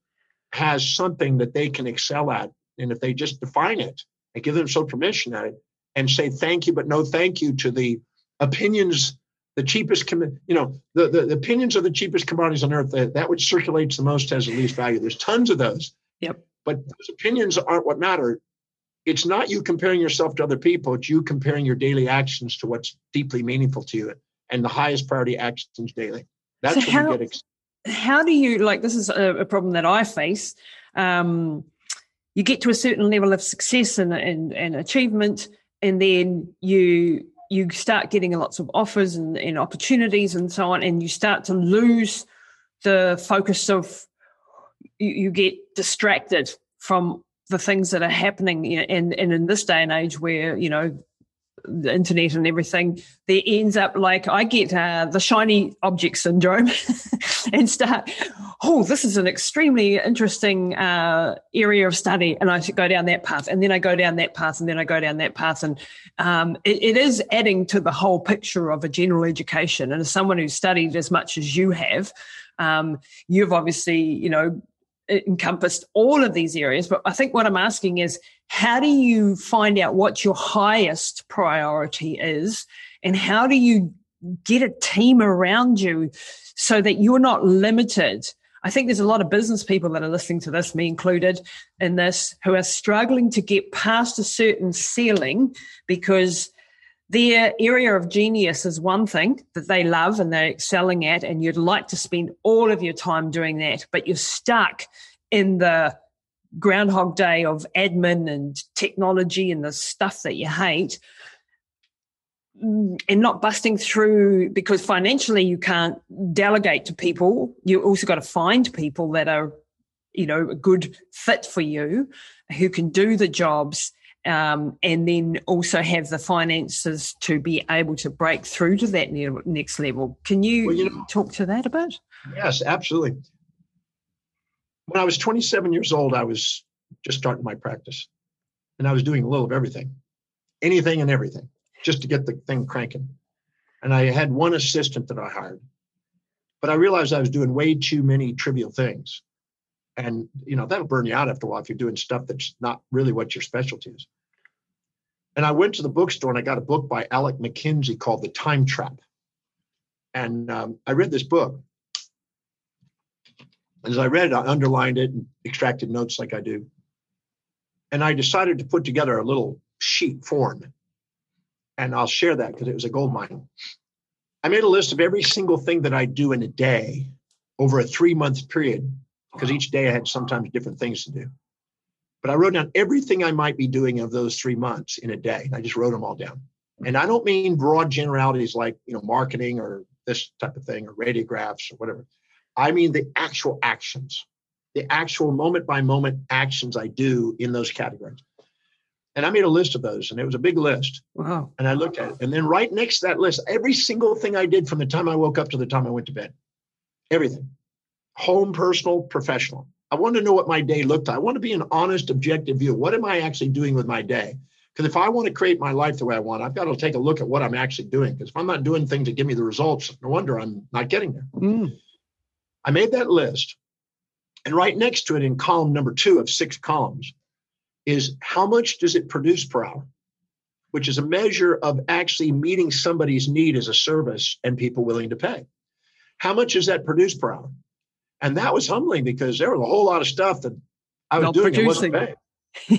has something that they can excel at and if they just define it and give themselves permission at it and say thank you but no thank you to the opinions the cheapest, com- you know, the, the, the, opinions of the cheapest commodities on earth, that, that which circulates the most has the least value. There's tons of those. Yep. But those opinions aren't what matter. It's not you comparing yourself to other people. It's you comparing your daily actions to what's deeply meaningful to you and the highest priority actions daily. That's so how, ex- how do you, like, this is a, a problem that I face. Um, you get to a certain level of success and, and, and achievement, and then you you start getting lots of offers and, and opportunities and so on, and you start to lose the focus of you, you get distracted from the things that are happening and, and in this day and age where you know the internet and everything, there ends up like I get uh, the shiny object syndrome and start, oh, this is an extremely interesting uh, area of study. And I go down that path. And then I go down that path and then I go down that path. And um, it, it is adding to the whole picture of a general education. And as someone who's studied as much as you have, um, you've obviously, you know, encompassed all of these areas. But I think what I'm asking is how do you find out what your highest priority is? And how do you get a team around you so that you're not limited? I think there's a lot of business people that are listening to this, me included, in this, who are struggling to get past a certain ceiling because their area of genius is one thing that they love and they're excelling at, and you'd like to spend all of your time doing that, but you're stuck in the groundhog day of admin and technology and the stuff that you hate mm, and not busting through because financially you can't delegate to people. You also got to find people that are you know a good fit for you who can do the jobs um, and then also have the finances to be able to break through to that next level. Can you, well, you know, talk to that a bit? Yes, absolutely. When I was 27 years old, I was just starting my practice, and I was doing a little of everything, anything and everything, just to get the thing cranking. And I had one assistant that I hired, but I realized I was doing way too many trivial things and you know that'll burn you out after a while if you're doing stuff that's not really what your specialty is and i went to the bookstore and i got a book by alec mackenzie called the time trap. And um, i read this book. As i read it i underlined it and extracted notes like i do. And i decided to put together a little sheet form. And i'll share that because it was a gold mine. I made a list of every single thing that i do in a day over a three month period because each day I had sometimes different things to do. But I wrote down everything I might be doing of those three months in a day. I just wrote them all down. And I don't mean broad generalities like, you know, marketing or this type of thing or radiographs or whatever. I mean the actual actions, the actual moment by moment actions I do in those categories. And I made a list of those, and it was a big list. Wow. And I looked at it. And then right next to that list, every single thing I did from the time I woke up to the time I went to bed, everything home, personal, professional. I want to know what my day looked like. I want to be an honest, objective view. What am I actually doing with my day? Because if I want to create my life the way I want, I've got to take a look at what I'm actually doing. Because if I'm not doing things that give me the results, no wonder I'm not getting there. Mm. I made that list. And right next to it in column number two of six columns is how much does it produce per hour, which is a measure of actually meeting somebody's need as a service and people willing to pay. How much does that produce per hour? And that was humbling because there was a whole lot of stuff that I was doing and wasn't paying.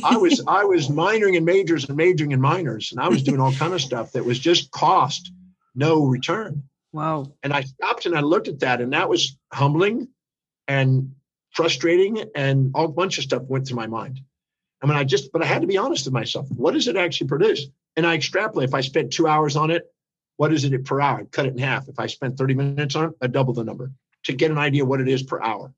I was I was minoring in majors and majoring in minors, and I was doing all kind of stuff that was just cost, no return. Wow. And I stopped and I looked at that, and that was humbling and frustrating, and all bunch of stuff went through my mind. I mean, I just, but I had to be honest with myself. What does it actually produce? And I extrapolate. If I spent two hours on it, what is it per hour? I'd cut it in half. If I spent 30 minutes on it, I double the number to get an idea what it is per hour.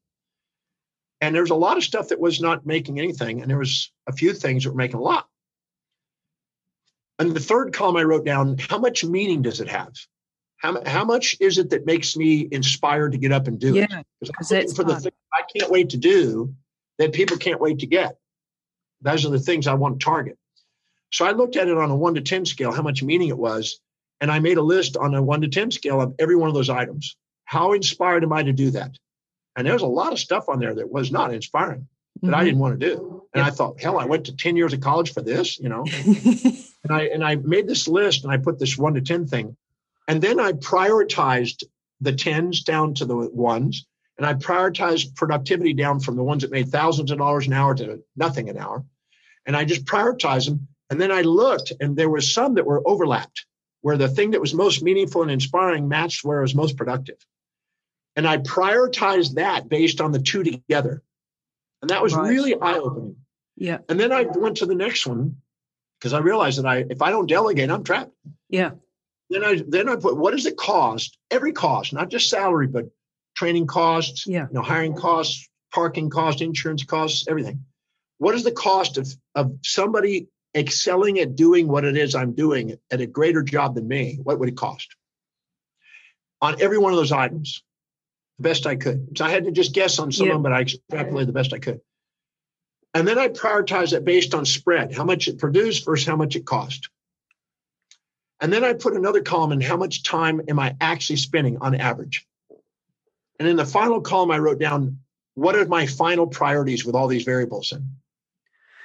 And there was a lot of stuff that was not making anything, and there was a few things that were making a lot. And the third column I wrote down, how much meaning does it have? How, how much is it that makes me inspired to get up and do yeah, it? Because I'm for fun. the thing I can't wait to do that people can't wait to get. Those are the things I want to target. So I looked at it on a one to 10 scale, how much meaning it was. And I made a list on a one to 10 scale of every one of those items. How inspired am I to do that? And there was a lot of stuff on there that was not inspiring that mm-hmm. I didn't want to do. And I thought, hell, I went to 10 years of college for this, you know. and I and I made this list and I put this one to 10 thing. And then I prioritized the tens down to the ones. And I prioritized productivity down from the ones that made thousands of dollars an hour to nothing an hour. And I just prioritized them. And then I looked and there was some that were overlapped, where the thing that was most meaningful and inspiring matched where it was most productive. And I prioritized that based on the two together. And that was right. really eye opening. Yeah. And then I went to the next one because I realized that I if I don't delegate, I'm trapped. Yeah. Then I then I put what does it cost? Every cost, not just salary, but training costs, yeah. you know, hiring costs, parking costs, insurance costs, everything. What is the cost of of somebody excelling at doing what it is I'm doing at a greater job than me? What would it cost? On every one of those items the best I could. So I had to just guess on some yeah. of them, but I extrapolated the best I could. And then I prioritized it based on spread, how much it produced versus how much it cost. And then I put another column in how much time am I actually spending on average. And in the final column, I wrote down what are my final priorities with all these variables in.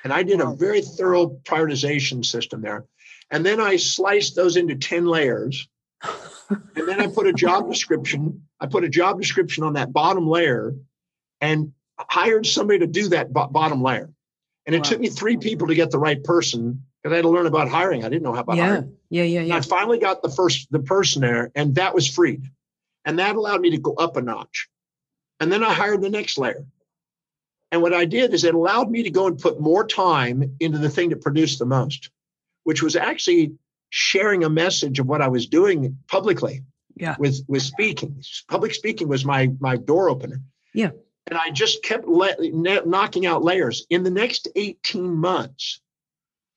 And I did a very thorough prioritization system there. And then I sliced those into 10 layers and then I put a job description. I put a job description on that bottom layer and hired somebody to do that bottom layer. And it wow. took me three people to get the right person because I had to learn about hiring. I didn't know how about yeah. hiring. Yeah, yeah, yeah. And I finally got the first the person there, and that was freed. And that allowed me to go up a notch. And then I hired the next layer. And what I did is it allowed me to go and put more time into the thing that produced the most, which was actually sharing a message of what I was doing publicly. Yeah. With with speaking, public speaking was my my door opener. Yeah. And I just kept le- knocking out layers. In the next 18 months,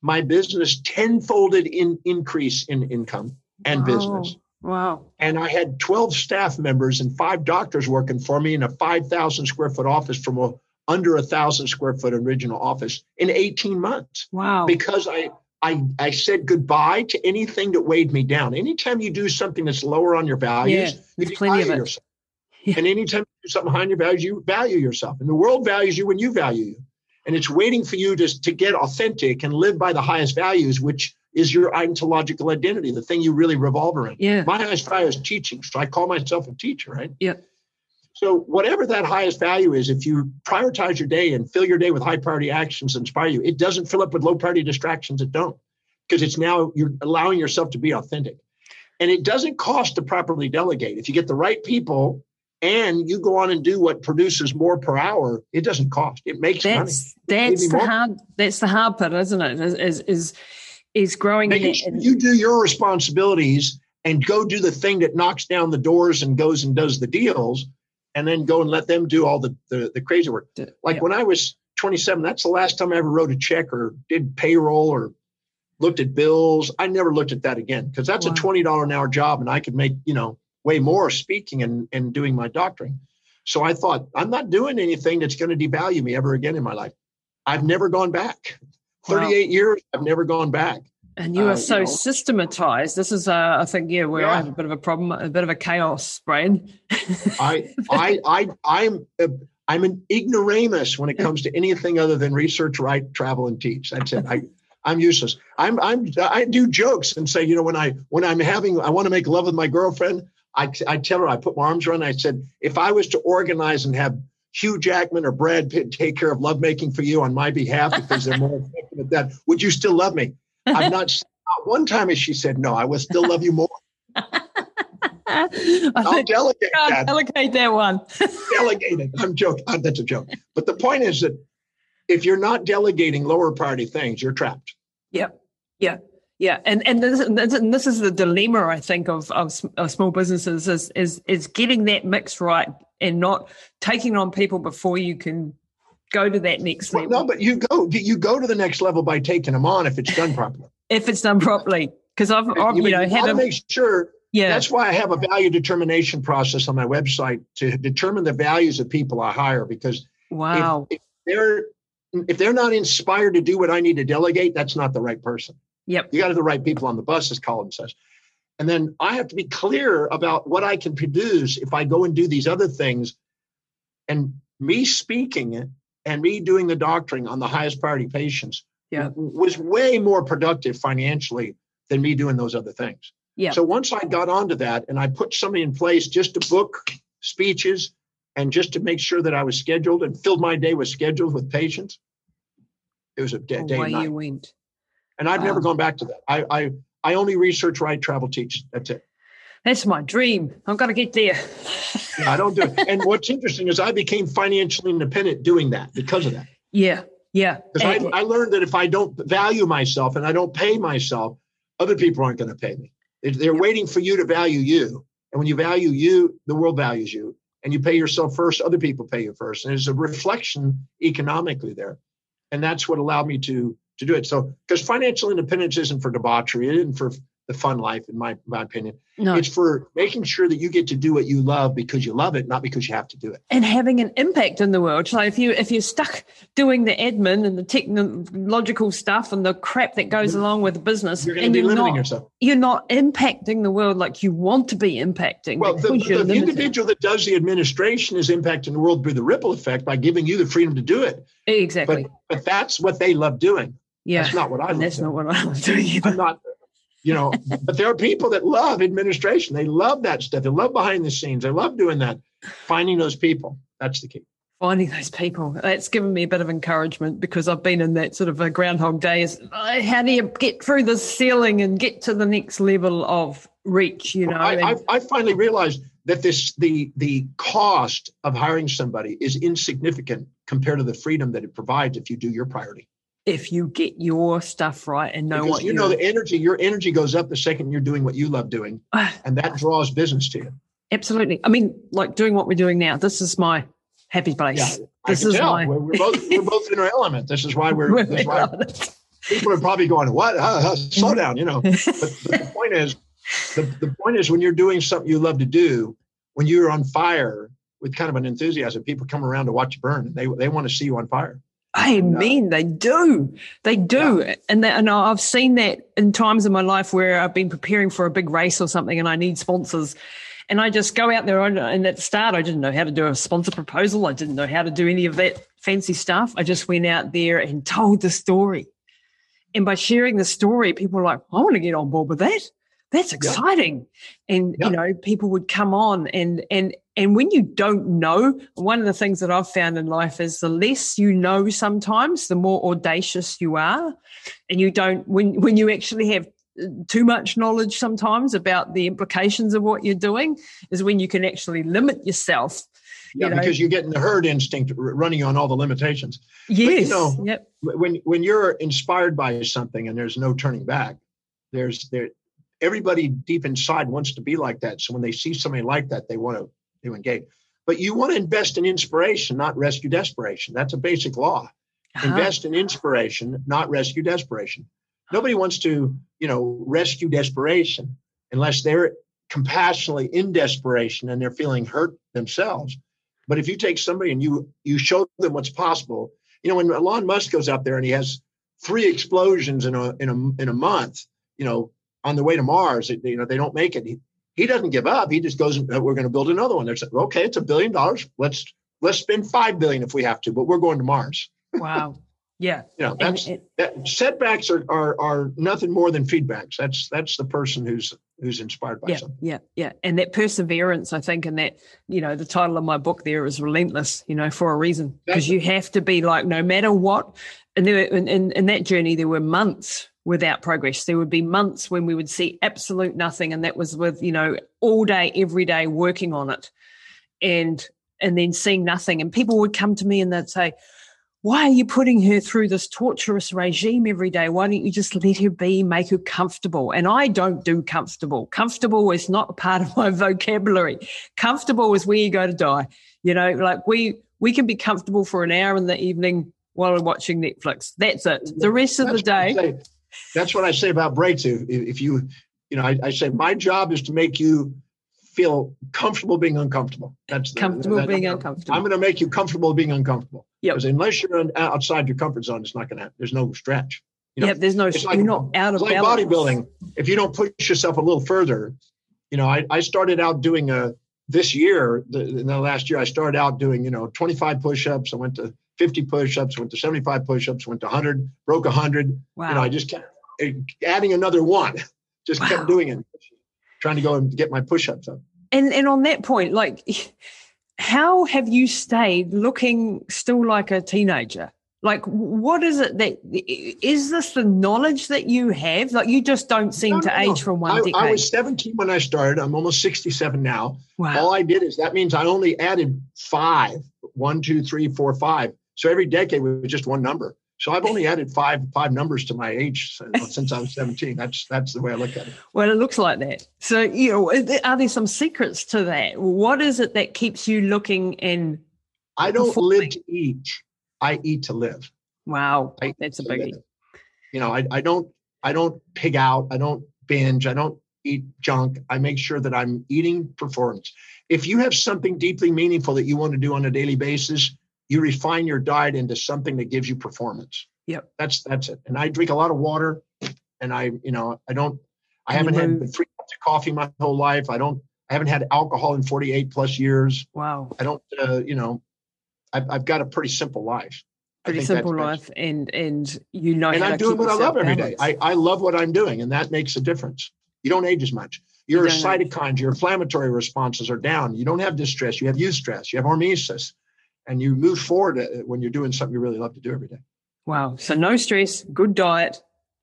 my business tenfolded in increase in income and wow. business. Wow. And I had 12 staff members and five doctors working for me in a 5,000 square foot office from a under a thousand square foot original office in 18 months. Wow. Because I I, I said goodbye to anything that weighed me down. Anytime you do something that's lower on your values, yeah, you plenty of it. yourself. Yeah. And anytime you do something high on your values, you value yourself. And the world values you when you value you. And it's waiting for you to, to get authentic and live by the highest values, which is your ontological identity, the thing you really revolve around. Yeah. My highest value is teaching. So I call myself a teacher, right? Yeah. So whatever that highest value is, if you prioritize your day and fill your day with high priority actions that inspire you, it doesn't fill up with low priority distractions that don't, because it's now you're allowing yourself to be authentic. And it doesn't cost to properly delegate. If you get the right people and you go on and do what produces more per hour, it doesn't cost. It makes that's, money. That's the more. hard. That's the hard part, isn't it? Is is is growing. Making sure you do your responsibilities and go do the thing that knocks down the doors and goes and does the deals and then go and let them do all the, the, the crazy work. Like yeah. when I was 27, that's the last time I ever wrote a check or did payroll or looked at bills. I never looked at that again because that's wow. a $20 an hour job and I could make, you know, way more speaking and, and doing my doctoring. So I thought, I'm not doing anything that's going to devalue me ever again in my life. I've never gone back. 38 wow. years, I've never gone back. And you are uh, so you know. systematized. This is, uh, I think, yeah, where yeah. I have a bit of a problem, a bit of a chaos brain. I, I, I, I'm, a, I'm an ignoramus when it comes to anything other than research, write, travel, and teach. That's it. I, I'm useless. I'm, I'm, I do jokes and say, you know, when I, when I'm having, I want to make love with my girlfriend. I, I tell her, I put my arms around. Her, I said, if I was to organize and have Hugh Jackman or Brad Pitt take care of lovemaking for you on my behalf because they're more effective at that, would you still love me? I've not, not one time has she said no. I will still love you more. I'll delegate I'll that. Delegate that one. delegate it. I'm joking. That's a joke. But the point is that if you're not delegating lower priority things, you're trapped. Yeah. Yeah. Yeah, and and this, and this is the dilemma I think of, of, of small businesses is is is getting that mix right and not taking on people before you can go to that next level. Well, no, but you go you go to the next level by taking them on if it's done properly. if it's done properly, because I've, I've, you, you know you had to make sure. Yeah, that's why I have a value determination process on my website to determine the values of people I hire. Because wow, if, if they're if they're not inspired to do what I need to delegate, that's not the right person. Yep, you got to the right people on the bus, as Collins says. And then I have to be clear about what I can produce if I go and do these other things. And me speaking and me doing the doctoring on the highest priority patients yeah. was way more productive financially than me doing those other things. Yeah. So once I got onto that and I put something in place just to book speeches and just to make sure that I was scheduled and filled my day with schedules with patients, it was a day, oh, day and night. You went. And I've wow. never gone back to that. I, I I only research, write, travel, teach. That's it. That's my dream. I'm going to get there. yeah, I don't do it. And what's interesting is I became financially independent doing that because of that. Yeah. Yeah. Because I, I learned that if I don't value myself and I don't pay myself, other people aren't going to pay me. They're yeah. waiting for you to value you. And when you value you, the world values you. And you pay yourself first, other people pay you first. And there's a reflection economically there. And that's what allowed me to to do it. So because financial independence isn't for debauchery, it isn't for the fun life, in my, my opinion. No. It's for making sure that you get to do what you love because you love it, not because you have to do it. And having an impact in the world. So if you if you're stuck doing the admin and the technological stuff and the crap that goes along with the business, you're be limiting not, yourself. You're not impacting the world like you want to be impacting. Well, the, the individual that does the administration is impacting the world through the ripple effect by giving you the freedom to do it. Exactly. But, but that's what they love doing. Yeah, that's not what I. That's not what I love doing. Either. I'm not you know but there are people that love administration. They love that stuff. They love behind the scenes. They love doing that. Finding those people that's the key. Finding those people. That's given me a bit of encouragement because i've been in that sort of a groundhog day is uh, how do you get through the ceiling and get to the next level of reach? You know I, I, I finally realized that this the the cost of hiring somebody is insignificant compared to the freedom that it provides if you do your priority if you get your stuff right and know because what you know the energy your energy goes up the second you're doing what you love doing and that draws business to you. Absolutely. I mean like doing what we're doing now this is my happy place. Yeah, this is tell. why we're, both we're both in our element. This is why we're, we're this why people are probably going what? Uh, uh, slow down you know. But, but the point is the, the point is when you're doing something you love to do when you're on fire with kind of an enthusiasm people come around to watch you burn. They, they want to see you on fire I mean, they do. They do. Yeah. And, that, and I've seen that in times in my life where I've been preparing for a big race or something and I need sponsors. And I just go out there and at the start, I didn't know how to do a sponsor proposal. I didn't know how to do any of that fancy stuff. I just went out there and told the story. And by sharing the story, people are like, I want to get on board with that that's exciting and you know people would come on and and and when you don't know one of the things that i've found in life is the less you know sometimes the more audacious you are and you don't when when you actually have uh, too much knowledge sometimes about the implications of what you're doing is when you can actually limit yourself yeah, you know? because you're getting the herd instinct running on all the limitations. Yes. But, you know, yep. when when you're inspired by something and there's no turning back, there's there everybody deep inside wants to be like that. So when they see somebody like that, they want to, engage. But you want to invest in inspiration, not rescue desperation. That's a basic law. Uh-huh. Invest in inspiration, not rescue desperation. Nobody wants to, you know, rescue desperation unless they're compassionately in desperation and they're feeling hurt themselves. But if you take somebody and you you show them what's possible, you know, when Elon Musk goes out there and he has three explosions in a in a in a month, you know, on the way to Mars. You know, they don't make it. He, he doesn't give up. He just goes. Uh, we're going to build another one. They're saying, okay, it's a billion dollars. Let's let's spend five billion if we have to, but we're going to Mars. Wow. Yeah. you know, that's it, that, setbacks are, are are nothing more than feedbacks. That's that's the person who's who's inspired by yeah, something. Yeah, yeah. And that perseverance, I think, and that, you know, the title of my book there is relentless, you know, for a reason. Because you have to be like, no matter what. And there in, in, in that journey, there were months without progress. There would be months when we would see absolute nothing. And that was with, you know, all day, every day working on it. And and then seeing nothing. And people would come to me and they'd say, why are you putting her through this torturous regime every day? Why don't you just let her be, make her comfortable? And I don't do comfortable. Comfortable is not a part of my vocabulary. Comfortable is where you go to die. You know, like we we can be comfortable for an hour in the evening while we're watching Netflix. That's it. The rest of the day. That's what I say about breaks. If, if you, you know, I, I say my job is to make you feel comfortable being uncomfortable. That's the, comfortable that, being uncomfortable. I'm going to make you comfortable being uncomfortable. Yeah. Because unless you're outside your comfort zone, it's not going to. There's no stretch. You know, yeah, there's no. Like, you're not out of like balance. bodybuilding. If you don't push yourself a little further, you know, I, I started out doing a this year. The, in the last year, I started out doing you know 25 push-ups. I went to 50 push-ups. Went to 75 push-ups. Went to 100. Broke 100. Wow. You know, I just kept eh, adding another one. Just wow. kept doing it trying to go and get my push-ups up. And and on that point, like how have you stayed looking still like a teenager? Like, what is it that is this the knowledge that you have? Like, you just don't seem no, to no, age no. from one I, decade. I was 17 when I started. I'm almost 67 now. Wow. All I did is that means I only added five one, two, three, four, five. So every decade was just one number. So I've only added five five numbers to my age uh, since I was 17. That's that's the way I look at it. Well, it looks like that. So, you know, are there some secrets to that? What is it that keeps you looking in? I don't performing? live to eat. I eat to live. Wow, that's a biggie. Live. You know, I, I don't I don't pig out. I don't binge. I don't eat junk. I make sure that I'm eating performance. If you have something deeply meaningful that you want to do on a daily basis, you refine your diet into something that gives you performance. Yep. That's that's it. And I drink a lot of water and I, you know, I don't I haven't had three cups of coffee my whole life. I don't I haven't had alcohol in 48 plus years. Wow. I don't uh, you know, I've, I've got a pretty simple life. Pretty simple life and and you know And I'm doing what I love every day. I, I love what I'm doing and that makes a difference. You don't age as much. Your you cytokines, your inflammatory responses are down. You don't have distress. You have eustress. You have hormesis and you move forward uh, when you're doing something you really love to do every day. Wow. So no stress, good diet,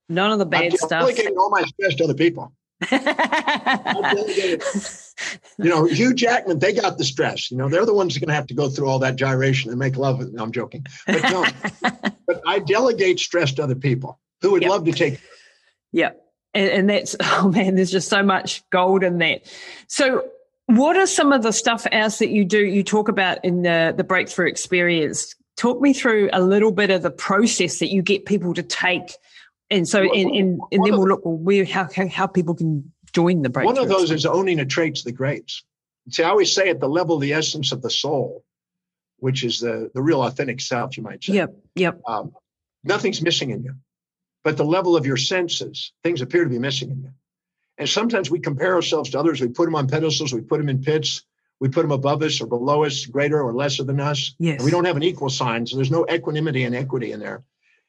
none of the bad stuff. I'm stuff. delegating all my stress to other people. you know, Hugh Jackman, they got the stress. You know, they're the ones going to have to go through all that gyration and make love. No, I'm joking. But no, but I delegate stress to other people who would yep. love to take. Yeah. And, and that's, oh man, there's just so much gold in that. So what are some of the stuff else that you do? You talk about in the the breakthrough experience. Talk me through a little bit of the process that you get people to take, and so well, and, and, and then we'll look where how, how how people can join the breakthrough. One of those experience. is owning a traits of the greats. See, I always say at the level, the essence of the soul, which is the the real authentic self, you might say. Yep. Yep. Um, nothing's missing in you, but the level of your senses, things appear to be missing in you. And sometimes we compare ourselves to others. We put them on pedestals, we put them in pits, we put them above us or below us, greater or lesser than us. Yes. we don't have an equal sign. So there's no equanimity and equity in there.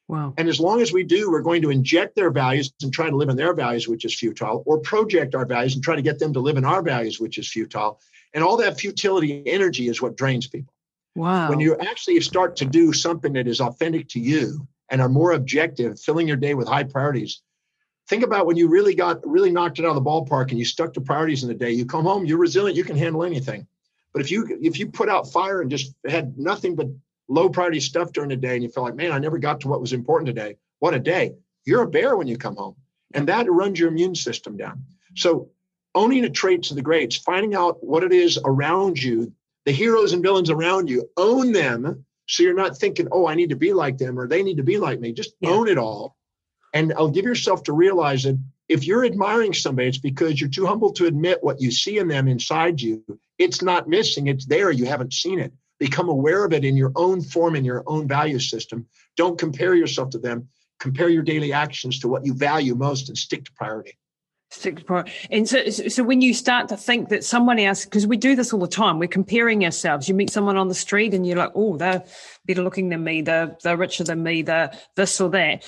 Wow. And as long as we do, we're going to inject their values and try to live in their values, which is futile, or project our values and try to get them to live in our values, which is futile. And all that futility energy is what drains people. Wow. When you actually start to do something that is authentic to you and are more objective, filling your day with high priorities, think about when you really got really knocked it out of the ballpark and you stuck to priorities in the day. You come home you're resilient you can handle anything. But if you if you put out fire and just had nothing but low priority stuff during the day and you feel like man i never got to what was important today what a day. You're a bear when you come home and that runs your immune system down. So owning the traits of the greats finding out what it is around you the heroes and villains around you own them so you're not thinking oh i need to be like them or they need to be like me. Just yeah. own it all and I'll give yourself to realize that if you're admiring somebody, it's because you're too humble to admit what you see in them inside you. It's not missing, it's there. You haven't seen it. Become aware of it in your own form, in your own value system. Don't compare yourself to them. compare your daily actions to what you value most and stick to priority. And so, so when you start to think that someone else, because we do this all the time, we're comparing ourselves. You meet someone on the street and you're like, oh, they're better looking than me, they're, they're richer than me, they're this or that.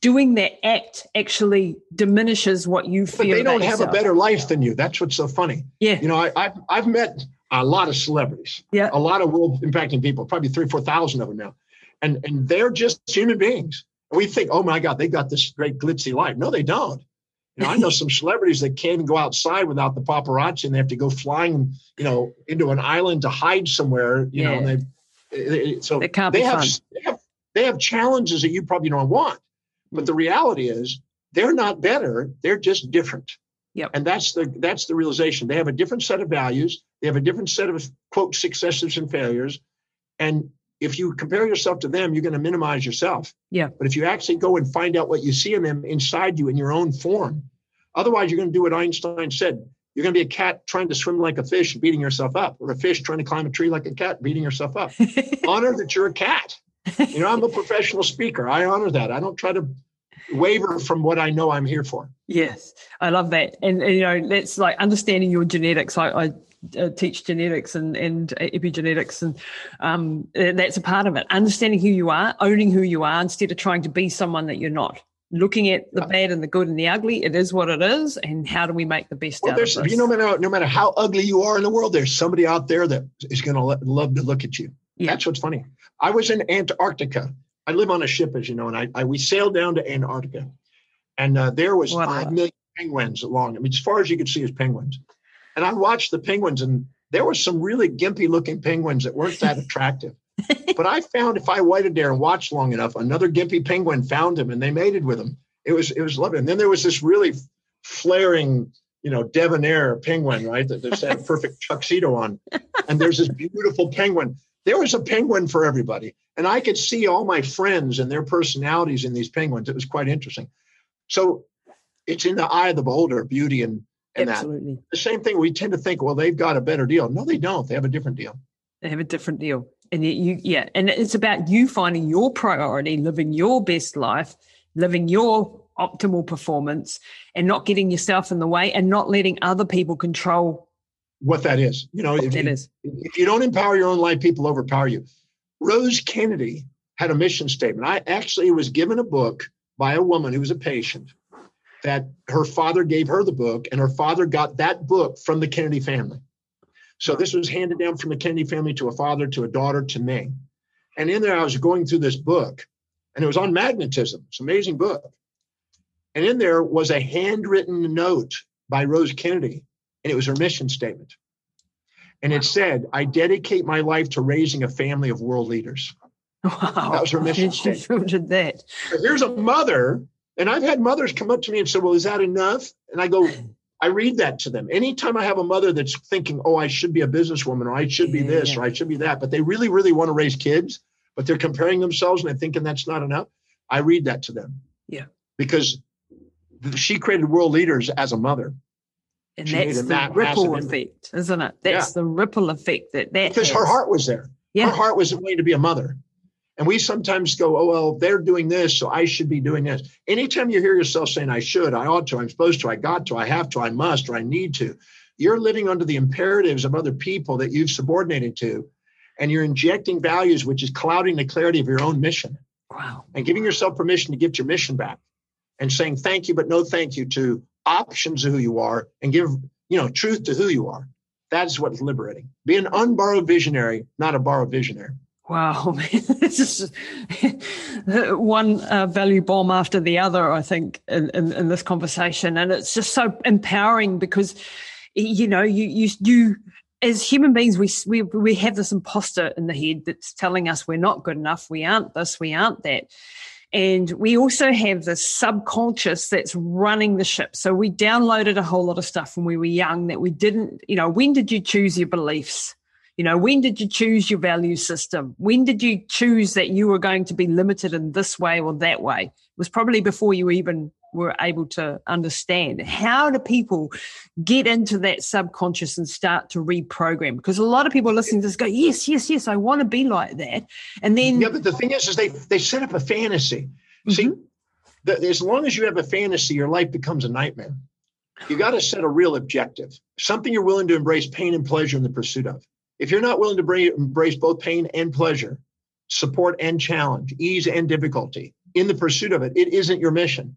Doing that act actually diminishes what you feel. But they don't have yourself. a better life than you. That's what's so funny. Yeah. You know, I, I've, I've met a lot of celebrities, yeah. a lot of world impacting people, probably three, 4,000 of them now. And, and they're just human beings. And we think, oh my God, they got this great glitzy life. No, they don't. You know, I know some celebrities that can't even go outside without the paparazzi, and they have to go flying, you know, into an island to hide somewhere. You yeah. know, and they, they so it can't they have, they have they have challenges that you probably don't want. But the reality is, they're not better; they're just different. Yep. And that's the that's the realization. They have a different set of values. They have a different set of quote successes and failures. And if you compare yourself to them, you're going to minimize yourself. Yeah. But if you actually go and find out what you see in them inside you in your own form, otherwise you're going to do what Einstein said. You're going to be a cat trying to swim like a fish, beating yourself up, or a fish trying to climb a tree like a cat, beating yourself up. honor that you're a cat. You know, I'm a professional speaker. I honor that. I don't try to waver from what I know I'm here for. Yes, I love that. And, and you know, that's like understanding your genetics. I, I uh, teach genetics and, and epigenetics, and um, that's a part of it. Understanding who you are, owning who you are, instead of trying to be someone that you're not. Looking at the bad and the good and the ugly, it is what it is, and how do we make the best well, out of it? You know, no matter, no matter how ugly you are in the world, there's somebody out there that is going to love to look at you. Yeah. That's what's funny. I was in Antarctica. I live on a ship, as you know, and I, I we sailed down to Antarctica, and uh, there was What five million penguins along. I mean, as far as you could see, is penguins. And I watched the penguins, and there were some really gimpy looking penguins that weren't that attractive. but I found if I waited there and watched long enough, another gimpy penguin found him, and they mated with him. It was it was lovely. And then there was this really flaring, you know, debonair penguin, right? That just had a perfect tuxedo on. And there's this beautiful penguin. There was a penguin for everybody. And I could see all my friends and their personalities in these penguins. It was quite interesting. So it's in the eye of the beholder, beauty and, and that. Absolutely. The same thing, we tend to think, well, they've got a better deal. No, they don't. They have a different deal. They have a different deal. And you, yeah, and it's about you finding your priority, living your best life, living your optimal performance, and not getting yourself in the way and not letting other people control What that is. You know, if that you, is. if you don't empower your own life, people overpower you. Rose Kennedy had a mission statement. I actually was given a book by a woman who was a patient that her father gave her the book, and her father got that book from the Kennedy family. So this was handed down from the Kennedy family to a father, to a daughter, to me. And in there, I was going through this book, and it was on magnetism. It's an amazing book. And in there was a handwritten note by Rose Kennedy, and it was her mission statement. And it said, I dedicate my life to raising a family of world leaders. Wow. That was her mission statement. did that. Here's a mother, and I've had mothers come up to me and say, Well, is that enough? And I go, I read that to them. Anytime I have a mother that's thinking, Oh, I should be a businesswoman, or I should be this, Yeah. or I should be that, but they really, really want to raise kids, but they're comparing themselves and they're thinking that's not enough. I read that to them. Yeah. Because she created world leaders as a mother. And She that's the ripple effect, isn't it? That's the ripple effect that that because her heart was there. Yeah. Her heart was willing to be a mother. And we sometimes go, oh, well, they're doing this, so I should be doing this. Anytime you hear yourself saying, I should, I ought to, I'm supposed to, I got to, I have to, I must, or I need to, you're living under the imperatives of other people that you've subordinated to. And you're injecting values, which is clouding the clarity of your own mission Wow. and giving yourself permission to get your mission back and saying thank you, but no thank you to options of who you are and give, you know, truth to who you are. That's what's liberating. Be an unborrowed visionary, not a borrowed visionary. Wow, this is one uh, value bomb after the other, I think, in, in, in this conversation. And it's just so empowering because, you know, you, you, you, as human beings, we, we, we have this imposter in the head that's telling us we're not good enough, we aren't this, we aren't that. And we also have this subconscious that's running the ship. So we downloaded a whole lot of stuff when we were young that we didn't, you know, when did you choose your beliefs? You know, when did you choose your value system? When did you choose that you were going to be limited in this way or that way? It was probably before you even were able to understand. How do people get into that subconscious and start to reprogram? Because a lot of people listening to this go, yes, yes, yes, I want to be like that. And then, Yeah, but the thing is, is they they set up a fantasy. See, Mhm. that as long as you have a fantasy, your life becomes a nightmare. You got to set a real objective, something you're willing to embrace pain and pleasure in the pursuit of. If you're not willing to embrace both pain and pleasure, support and challenge, ease and difficulty in the pursuit of it, it isn't your mission.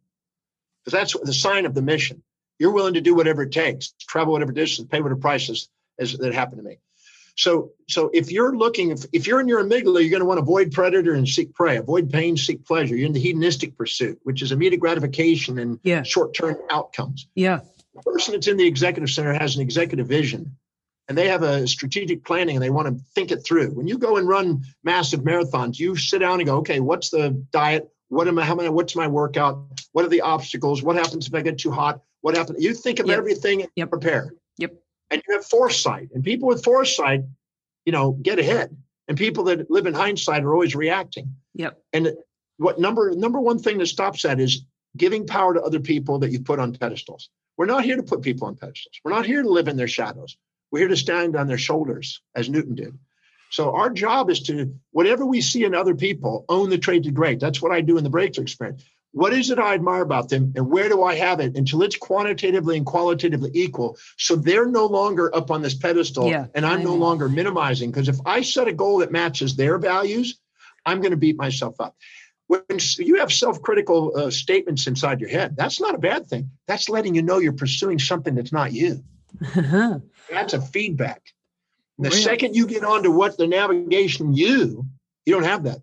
Because that's the sign of the mission. You're willing to do whatever it takes, travel whatever distance, pay whatever prices as that happened to me. So, so if you're looking, if, if you're in your amygdala, you're going to want to avoid predator and seek prey, avoid pain, seek pleasure. You're in the hedonistic pursuit, which is immediate gratification and yeah. short-term outcomes. Yeah. The person that's in the executive center has an executive vision and they have a strategic planning and they want to think it through. When you go and run massive marathons, you sit down and go, okay, what's the diet? What am I, how many, what's my workout? What are the obstacles? What happens if I get too hot? What happens? You think of yep. everything and yep. prepare. Yep and you have foresight. And people with foresight, you know, get ahead. And people that live in hindsight are always reacting. Yep. And what number number one thing that stops that is giving power to other people that you put on pedestals. We're not here to put people on pedestals. We're not here to live in their shadows. We're here to stand on their shoulders, as Newton did. So our job is to whatever we see in other people, own the trait to great. That's what I do in the breakthrough experience what is it I admire about them and where do I have it until it's quantitatively and qualitatively equal? So they're no longer up on this pedestal yeah, and I'm no longer minimizing. Because if I set a goal that matches their values, I'm going to beat myself up. When you have self critical uh, statements inside your head, that's not a bad thing. That's letting you know you're pursuing something that's not you. That's a feedback. The really? second you get onto what the navigation you, you don't have that.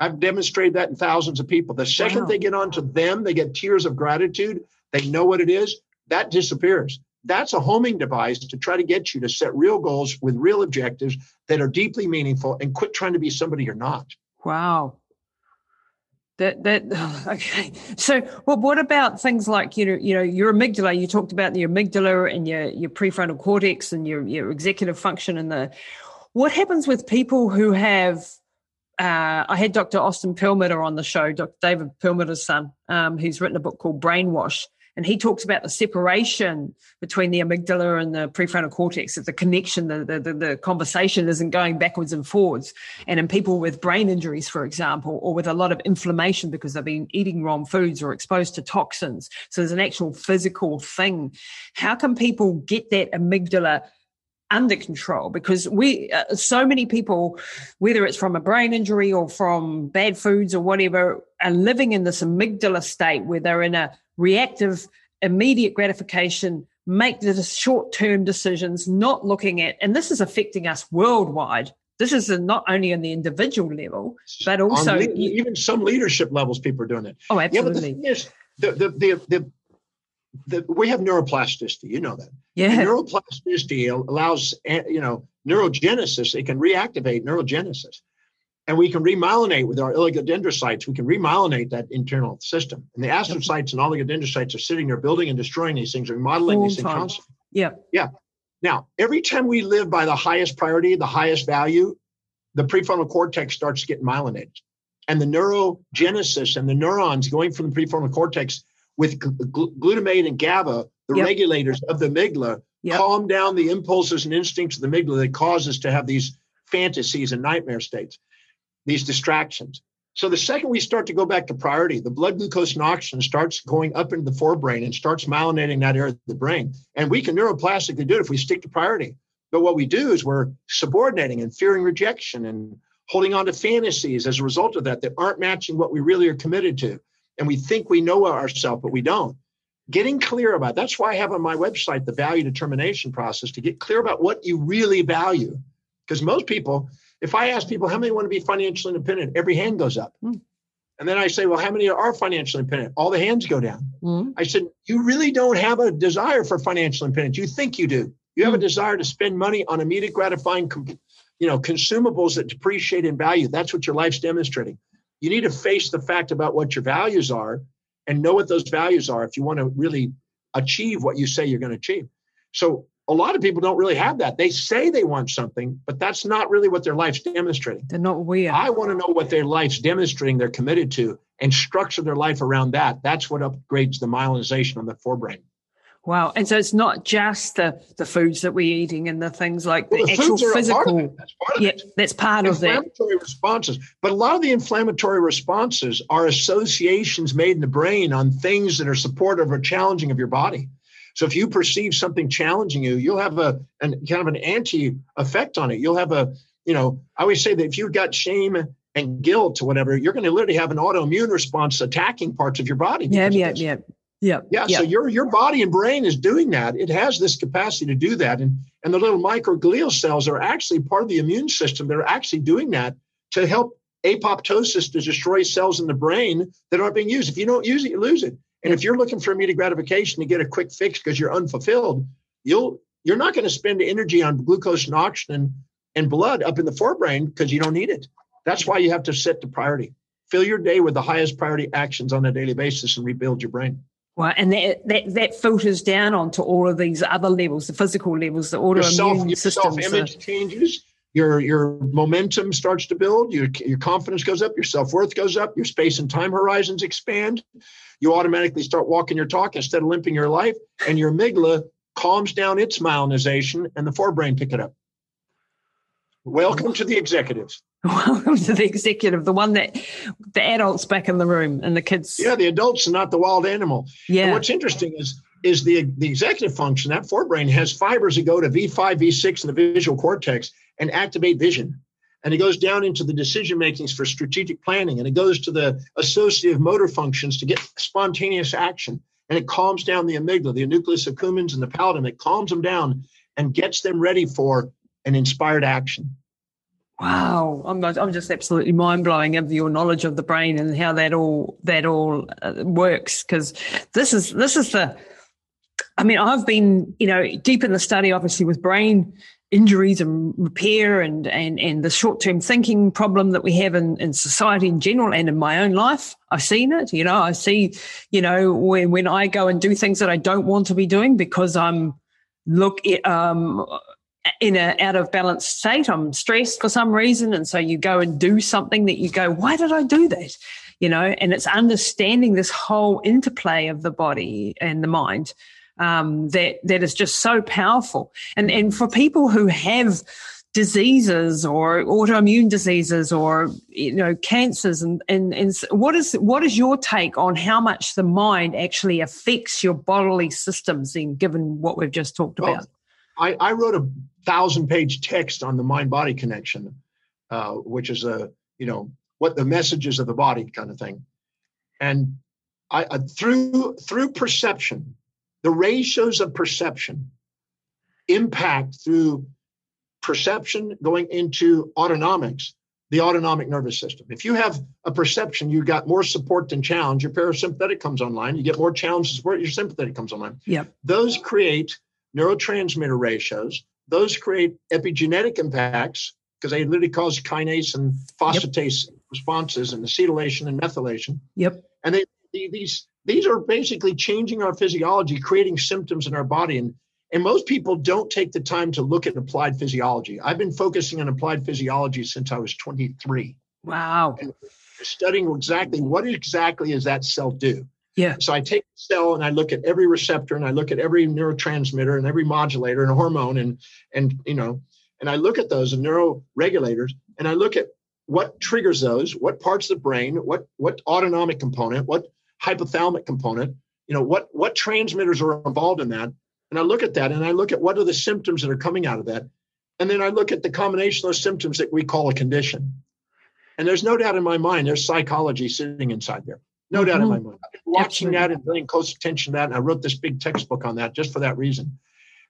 I've demonstrated that in thousands of people. The second wow. they get onto them, they get tears of gratitude. They know what it is. That disappears. That's a homing device to try to get you to set real goals with real objectives that are deeply meaningful and quit trying to be somebody you're not. Wow. That that okay. So, well, what about things like you know, you know, your amygdala? You talked about your amygdala and your your prefrontal cortex and your your executive function and the. What happens with people who have uh, I had Dr. Austin Perlmutter on the show, Dr. David Perlmutter's son, um, who's written a book called Brainwash. And he talks about the separation between the amygdala and the prefrontal cortex, that the connection, the, the, the conversation isn't going backwards and forwards. And in people with brain injuries, for example, or with a lot of inflammation because they've been eating wrong foods or exposed to toxins. So there's an actual physical thing. How can people get that amygdala under control because we uh, so many people whether it's from a brain injury or from bad foods or whatever are living in this amygdala state where they're in a reactive immediate gratification make the short-term decisions not looking at and this is affecting us worldwide this is not only on the individual level but also le- even some leadership levels people are doing it oh absolutely yeah, but the is the, the, the, the the, we have neuroplasticity. You know that. Yeah. And neuroplasticity allows, eh, you know, neurogenesis. It can reactivate neurogenesis. And we can remyelinate with our oligodendrocytes. We can remyelinate that internal system. And the astrocytes and oligodendrocytes are sitting there building and destroying these things, remodeling Full these things constantly. Yeah. Yeah. Now, every time we live by the highest priority, the highest value, the prefrontal cortex starts getting myelinated. And the neurogenesis and the neurons going from the prefrontal cortex with gl- glutamate and GABA, the yep. regulators of the amygdala, yep. calm down the impulses and instincts of the amygdala that cause us to have these fantasies and nightmare states, these distractions. So the second we start to go back to priority, the blood glucose and oxygen starts going up into the forebrain and starts myelinating that area of the brain. And we can neuroplastically do it if we stick to priority. But what we do is we're subordinating and fearing rejection and holding on to fantasies as a result of that that aren't matching what we really are committed to and we think we know ourselves, but we don't. Getting clear about that's why I have on my website the value determination process to get clear about what you really value. Because most people, if I ask people how many want to be financially independent, every hand goes up. Mm. And then I say, well, how many are financially independent? All the hands go down. Mm. I said, you really don't have a desire for financial independence. You think you do. You have mm. a desire to spend money on immediate gratifying, you know, consumables that depreciate in value. That's what your life's demonstrating you need to face the fact about what your values are and know what those values are if you want to really achieve what you say you're going to achieve. So a lot of people don't really have that. They say they want something, but that's not really what their life's demonstrating. They're not weird. I want to know what their life's demonstrating they're committed to and structure their life around that. That's what upgrades the myelinization on the forebrain. Wow. And so it's not just the, the foods that we're eating and the things like well, the, the actual physical. That's part of yeah, it. That's part of that. Inflammatory responses. But a lot of the inflammatory responses are associations made in the brain on things that are supportive or challenging of your body. So if you perceive something challenging you, you'll have a an, kind of an anti effect on it. You'll have a, you know, I always say that if you've got shame and guilt or whatever, you're going to literally have an autoimmune response attacking parts of your body. Yeah, yeah, yeah. Yeah. Yeah. So your your body and brain is doing that. It has this capacity to do that. And and the little microglial cells are actually part of the immune system. They're actually doing that to help apoptosis to destroy cells in the brain that aren't being used. If you don't use it, you lose it. And if you're looking for immediate gratification to get a quick fix because you're unfulfilled, you'll you're not going to spend energy on glucose and oxygen and blood up in the forebrain because you don't need it. That's why you have to set the priority. Fill your day with the highest priority actions on a daily basis and rebuild your brain. Right, and that, that that filters down onto all of these other levels, the physical levels, the autoimmune your self, Your self-image changes. Your your momentum starts to build. Your your confidence goes up. Your self worth goes up. Your space and time horizons expand. You automatically start walking your talk instead of limping your life, and your amygdala calms down its myelinization, and the forebrain pick it up. Welcome to the executives. Welcome to the executive, the one that the adults back in the room and the kids. Yeah, the adults are not the wild animal. Yeah. And what's interesting is is the the executive function that forebrain has fibers that go to V5, V6 in the visual cortex and activate vision. And it goes down into the decision makings for strategic planning, and it goes to the associative motor functions to get spontaneous action. And it calms down the amygdala, the nucleus accumbens, and the pallidum. It calms them down and gets them ready for an inspired action. Wow, I'm I'm just absolutely mind blowing of your knowledge of the brain and how that all that all uh, works because this is this is the. I mean, I've been you know deep in the study, obviously with brain injuries and repair and and and the short term thinking problem that we have in in society in general and in my own life. I've seen it. You know, I see you know when when I go and do things that I don't want to be doing because I'm look um in a out of balance state. I'm stressed for some reason. And so you go and do something that you go, why did I do that? You know, and it's understanding this whole interplay of the body and the mind um, that that is just so powerful. And and for people who have diseases or autoimmune diseases or you know cancers and, and and what is what is your take on how much the mind actually affects your bodily systems in given what we've just talked well, about I, I wrote a thousand page text on the mind body connection, uh, which is a, you know, what the messages of the body kind of thing. And I, uh, through, through perception, the ratios of perception impact through perception going into autonomics, the autonomic nervous system. If you have a perception, you've got more support than challenge, your parasympathetic comes online. You get more challenge support, your sympathetic comes online. Yep. Those create neurotransmitter ratios. Those create epigenetic impacts because they literally cause kinase and phosphatase yep. responses and acetylation and methylation. Yep. And they, these these are basically changing our physiology, creating symptoms in our body. And and most people don't take the time to look at applied physiology. I've been focusing on applied physiology since I was 23. Wow. And studying exactly what exactly does that cell do? Yeah. So I take the cell and I look at every receptor and I look at every neurotransmitter and every modulator and hormone and and you know and I look at those and neuroregulators and I look at what triggers those, what parts of the brain, what what autonomic component, what hypothalamic component, you know, what what transmitters are involved in that. And I look at that and I look at what are the symptoms that are coming out of that. And then I look at the combination of those symptoms that we call a condition. And there's no doubt in my mind there's psychology sitting inside there. No mm-hmm. doubt in my mind. watching Absolutely. that and paying close attention to that. And I wrote this big textbook on that just for that reason.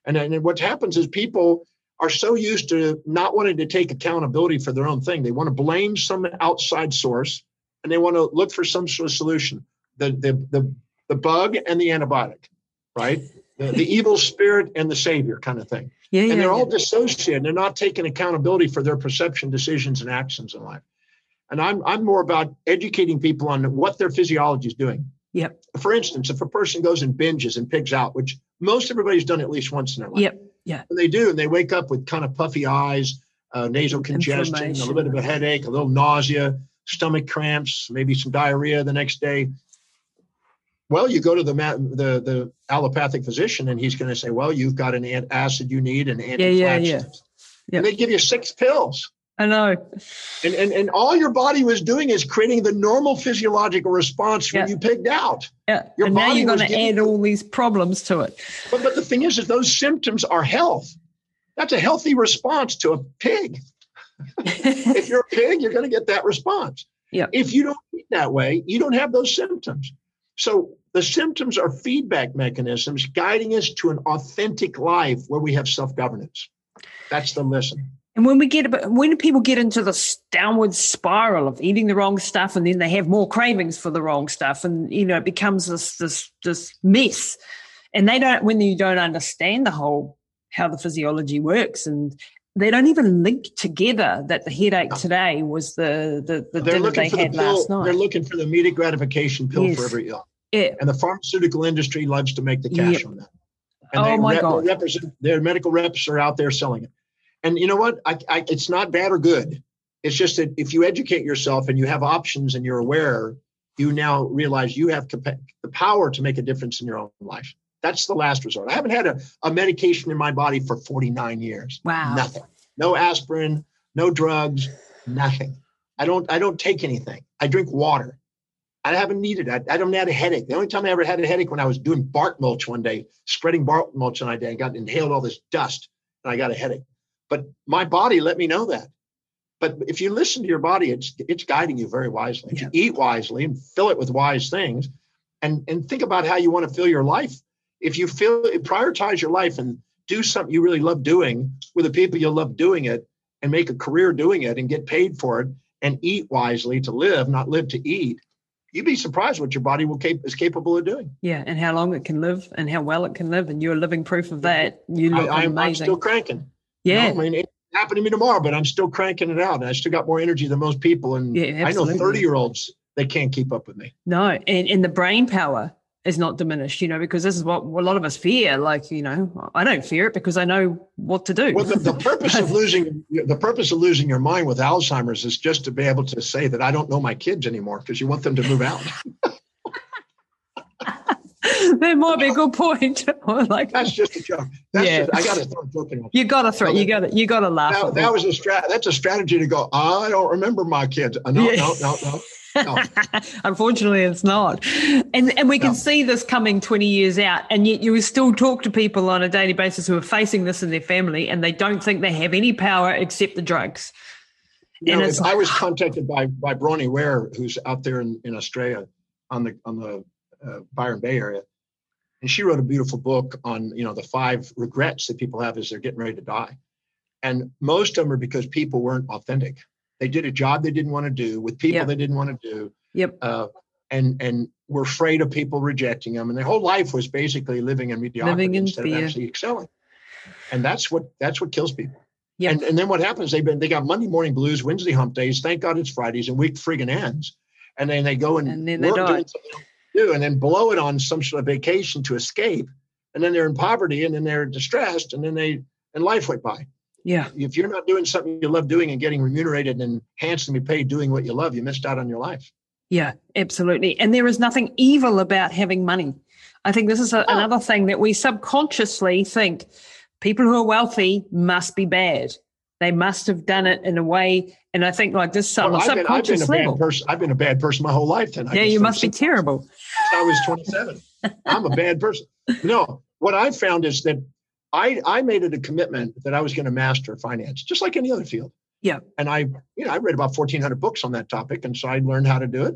And then what happens is people are so used to not wanting to take accountability for their own thing. They want to blame some outside source and they want to look for some sort of solution. The the the, the bug and the antibiotic, right? The, the evil spirit and the savior kind of thing. Yeah, and yeah, they're yeah. all dissociated. They're not taking accountability for their perception, decisions, and actions in life. And I'm I'm more about educating people on what their physiology is doing. Yep. For instance, if a person goes and binges and pigs out, which most everybody's done at least once in their life. Yep. Yeah. And they do, and they wake up with kind of puffy eyes, uh, nasal congestion, a little bit of a headache, a little nausea, stomach cramps, maybe some diarrhea the next day. Well, you go to the the the allopathic physician, and he's going to say, "Well, you've got an acid you need, and anti yeah, yeah, yeah. Yep. And they give you six pills. I know. And, and and all your body was doing is creating the normal physiological response when you pigged out. Yeah. Your and now you're going to add all these problems to it. But but the thing is, is those symptoms are health. That's a healthy response to a pig. if you're a pig, you're going to get that response. Yeah. If you don't eat that way, you don't have those symptoms. So the symptoms are feedback mechanisms guiding us to an authentic life where we have self-governance. That's the lesson. And when we get when people get into this downward spiral of eating the wrong stuff, and then they have more cravings for the wrong stuff, and you know it becomes this this this mess, and they don't when you don't understand the whole how the physiology works, and they don't even link together that the headache today was the the, the dinner they had the last night. They're looking for the immediate gratification pill yes. for every ill. Yeah. And the pharmaceutical industry loves to make the cash yep. on that. And oh my rep- God! Represent, their medical reps are out there selling it. And you know what? I, I, it's not bad or good. It's just that if you educate yourself and you have options and you're aware, you now realize you have the power to make a difference in your own life. That's the last resort. I haven't had a, a medication in my body for 49 years. Wow. Nothing. No aspirin, no drugs, nothing. I don't I don't take anything. I drink water. I haven't needed it. I, I don't have a headache. The only time I ever had a headache when I was doing bark mulch one day, spreading bark mulch on my day, I got inhaled all this dust and I got a headache. But my body let me know that. But if you listen to your body, it's it's guiding you very wisely. If you eat wisely and fill it with wise things, and and think about how you want to fill your life. If you feel prioritize your life and do something you really love doing with the people you love doing it, and make a career doing it and get paid for it, and eat wisely to live, not live to eat, you'd be surprised what your body will cap- is capable of doing. Yeah, and how long it can live, and how well it can live, and you're living proof of that. You look I, am amazing. I'm still cranking. Yeah. You know, I mean, it happened to me tomorrow, but I'm still cranking it out. And I still got more energy than most people. And yeah, I know 30 year olds, they can't keep up with me. No. And, and the brain power is not diminished, you know, because this is what a lot of us fear. Like, you know, I don't fear it because I know what to do. Well, the, the purpose of losing the purpose of losing your mind with Alzheimer's is just to be able to say that I don't know my kids anymore because you want them to move out. that might be a good point. like that's just a joke. That's yeah. Just, I got to joke in. You got to throw. You got to. You got to laugh. That, that was a strat. That's a strategy to go. I don't remember my kids. Uh, no, yeah. no, no, no. No. Unfortunately, it's not. And and we can no. see this coming 20 years out. And yet you still talk to people on a daily basis who are facing this in their family and they don't think they have any power except the drugs. You know, I was contacted by by Bronnie Ware, who's out there in, in Australia on the on the uh, Byron Bay area, and she wrote a beautiful book on you know the five regrets that people have as they're getting ready to die, and most of them are because people weren't authentic. They did a job they didn't want to do with people yep. they didn't want to do. Yep. Uh, and and were afraid of people rejecting them, and their whole life was basically living in mediocrity living in instead fear. of actually excelling. And that's what that's what kills people. Yeah. And and then what happens? They've been they got Monday morning blues, Wednesday hump days. Thank God it's Fridays, and week friggin' ends. And then they go and, and then they die do, and then blow it on some sort of vacation to escape, and then they're in poverty, and then they're distressed, and then they and life went by. Yeah. If you're not doing something you love doing and getting remunerated and handsomely paid doing what you love, you missed out on your life. Yeah, absolutely. And there is nothing evil about having money. I think this is a, oh. another thing that we subconsciously think people who are wealthy must be bad. They must have done it in a way. And I think like this well, I've subconscious been, I've been level. Person, I've been a bad person my whole life. Then yeah, you must be terrible. I was 27. I'm a bad person. No, what I found is that I I made it a commitment that I was going to master finance, just like any other field. Yeah. And I, you know, I read about 1,400 books on that topic, and so I learned how to do it.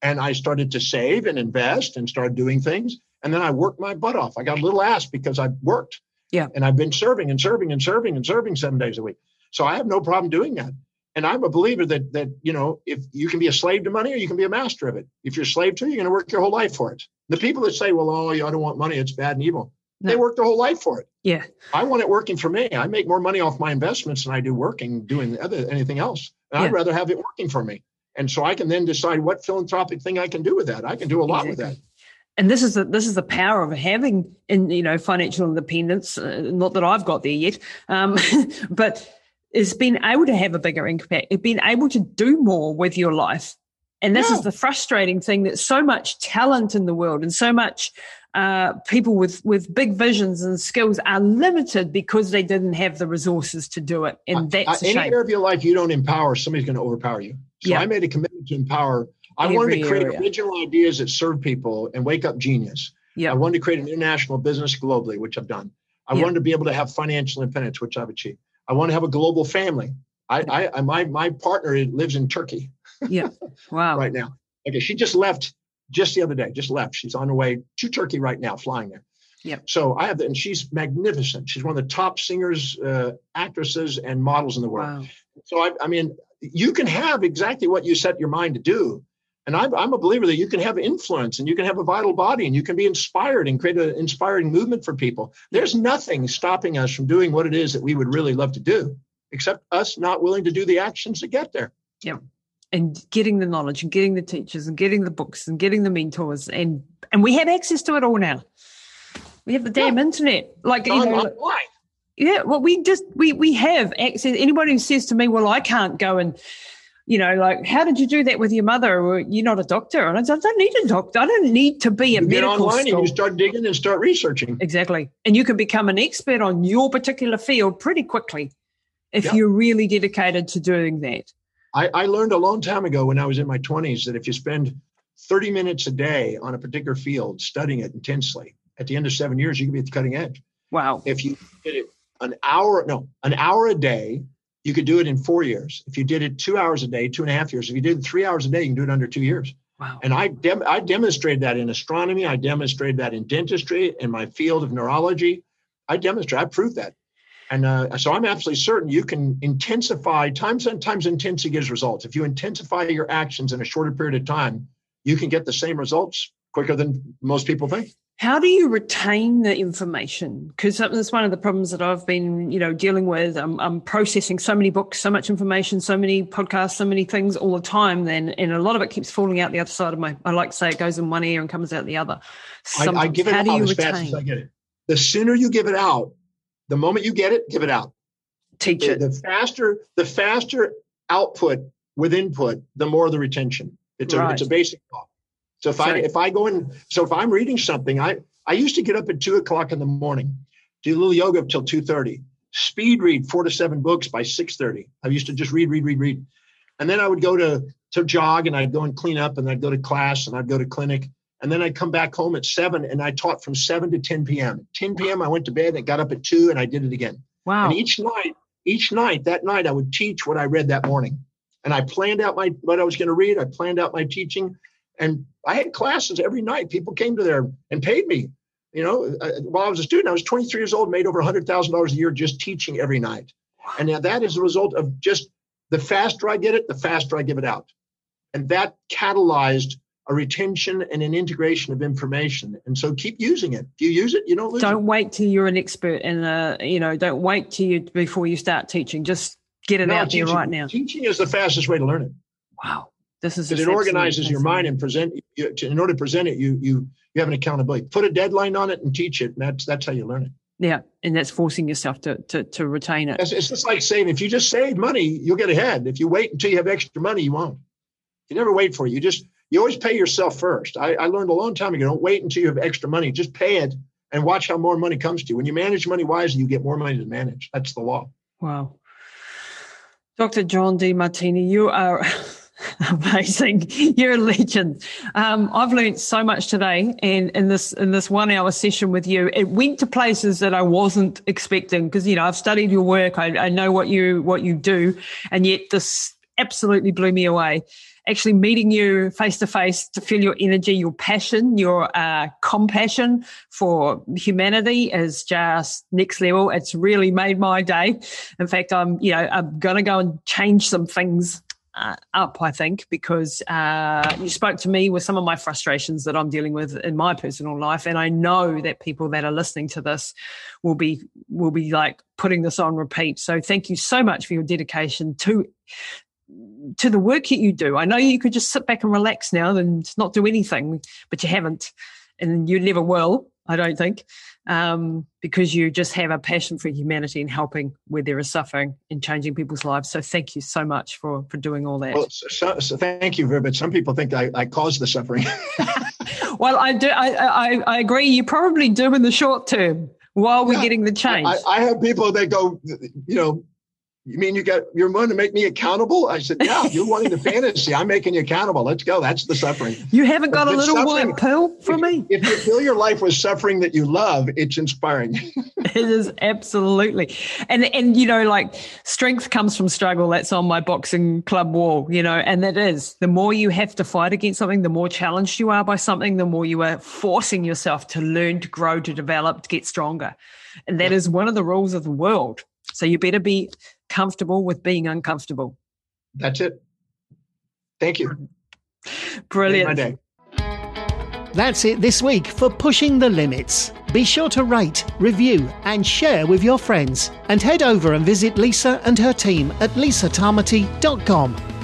And I started to save and invest and started doing things. And then I worked my butt off. I got a little ass because I worked. Yeah. And I've been serving and serving and serving and serving seven days a week. So I have no problem doing that. And I'm a believer that that you know, if you can be a slave to money or you can be a master of it. If you're a slave to it, you're going to work your whole life for it. The people that say, "Well, oh, I don't want money; it's bad and evil," no. they work their whole life for it. Yeah, I want it working for me. I make more money off my investments than I do working doing other anything else. Yeah. I'd rather have it working for me, and so I can then decide what philanthropic thing I can do with that. I can do a lot exactly. with that and this is the this is the power of having in you know financial independence. Uh, not that I've got there yet, um, but is being able to have a bigger impact, being able to do more with your life And this no. is the frustrating thing that so much talent in the world and so much uh, people with, with big visions and skills are limited because they didn't have the resources to do it. And that's uh, any area of your life you don't empower, somebody's going to overpower you. So yeah. I made a commitment to empower. I Every wanted to create area. original ideas that serve people and wake up genius. Yeah. I wanted to create an international business globally, which I've done. I wanted to be able to have financial independence, which I've achieved. I want to have a global family. I, I, my, my partner lives in Turkey. Yeah. Wow. right now. Okay. She just left just the other day, just left. She's on her way to Turkey right now, flying there. Yeah. So I have that, and she's magnificent. She's one of the top singers, uh, actresses, and models in the world. Wow. So I, I mean, you can have exactly what you set your mind to do. And I'm, I'm a believer that you can have influence and you can have a vital body and you can be inspired and create an inspiring movement for people. There's nothing stopping us from doing what it is that we would really love to do, except us not willing to do the actions to get there. Yeah and getting the knowledge and getting the teachers and getting the books and getting the mentors and and we have access to it all now. We have the damn yeah. internet. Like you oh, know, yeah, well we just we we have access. Anybody who says to me, Well, I can't go and you know, like, how did you do that with your mother? Or you're not a doctor. And I, said, I don't need a doctor. I don't need to be a you medical get online school. and you start digging and start researching. Exactly. And you can become an expert on your particular field pretty quickly if yep. you're really dedicated to doing that. I, I learned a long time ago when I was in my 20s that if you spend 30 minutes a day on a particular field studying it intensely, at the end of seven years, you can be at the cutting edge. Wow. If you did it an hour, no, an hour a day, you could do it in four years. If you did it two hours a day, two and a half years. If you did it three hours a day, you can do it under two years. Wow. And I, dem- I demonstrated that in astronomy. I demonstrated that in dentistry, in my field of neurology. I demonstrated, I proved that. And uh, so I'm absolutely certain you can intensify, times and times intensity gives results. If you intensify your actions in a shorter period of time, you can get the same results quicker than most people think. How do you retain the information? Because that's one of the problems that I've been, you know, dealing with. I'm, I'm, processing so many books, so much information, so many podcasts, so many things all the time. Then, and a lot of it keeps falling out the other side of my. I like to say it goes in one ear and comes out the other. I, I, give it How out as retain? fast as I get it. The sooner you give it out, the moment you get it, give it out. Teach the, it. The faster, the faster output with input, the more the retention. It's a right. it's a basic law. So if I if I go in, so if I'm reading something, I I used to get up at two o'clock in the morning, do a little yoga till two thirty, speed read four to seven books by six thirty. I used to just read, read, read, read, and then I would go to to jog and I'd go and clean up and I'd go to class and I'd go to clinic and then I'd come back home at seven and I taught from seven to 10 p.m. 10 p.m. I went to bed and got up at two and I did it again. Wow. And each night, each night, that night, I would teach what I read that morning. And I planned out my what I was going to read. I planned out my teaching. And I had classes every night. People came to there and paid me. You know, uh, while I was a student, I was 23 years old, made over $100,000 a year just teaching every night. And now that is a result of just the faster I get it, the faster I give it out. And that catalyzed a retention and an integration of information. And so keep using it. Do you use it? You don't lose it. Don't it. wait till you're an expert and uh, you know, don't wait till you before you start teaching. Just get it no, out teaching, there right now. Teaching is the fastest way to learn it. Wow. This is it organizes your mind and present you, to, in order to present it, you you you have an accountability. Put a deadline on it and teach it. And that's that's how you learn it. Yeah, and that's forcing yourself to to, to retain it. It's, it's just like saving. If you just save money, you'll get ahead. If you wait until you have extra money, you won't. You never wait for it. You just you always pay yourself first. I, I learned a long time ago. Don't wait until you have extra money. Just pay it and watch how more money comes to you. When you manage money wisely, you get more money to manage. That's the law. Wow. Dr. John Demartini, you are amazing. You're a legend. Um, I've learned so much today, and in this in this one hour session with you, it went to places that I wasn't expecting because you know I've studied your work. I, I know what you what you do, and yet this absolutely blew me away actually meeting you face to face to feel your energy, your passion, your uh, compassion for humanity is just next level. It's really made my day. In fact, I'm, you know, I'm to go and change some things uh, up, I think, because uh, you spoke to me with some of my frustrations that I'm dealing with in my personal life, and I know that people that are listening to this will be will be like putting this on repeat. So, thank you so much for your dedication to to the work that you do. I know you could just sit back and relax now and not do anything, but you haven't, and you never will. I don't think, um, because you just have a passion for humanity and helping where there is suffering and changing people's lives. So thank you so much for for doing all that. Well, so, so thank you, But some people think I, I caused the suffering. well, I do. I, I, I agree. You probably do in the short term while we're yeah, getting the change. I, I have people that go, you know, you mean you got you're wanting to make me accountable? I said, yeah, you're wanting the fantasy. I'm making you accountable. Let's go. That's the suffering. You haven't got a little white pill for if, me. If you fill your life with suffering that you love, it's inspiring. it is absolutely, and and you know, like strength comes from struggle. That's on my boxing club wall. You know, and that is the more you have to fight against something, the more challenged you are by something, the more you are forcing yourself to learn, to grow, to develop, to get stronger, and that is one of the rules of the world. So you better be comfortable with being uncomfortable. That's it. Thank you. Brilliant. That's it this week for Pushing the Limits. Be sure to rate, review, and share with your friends. And head over and visit Lisa and her team at lisatamati.com.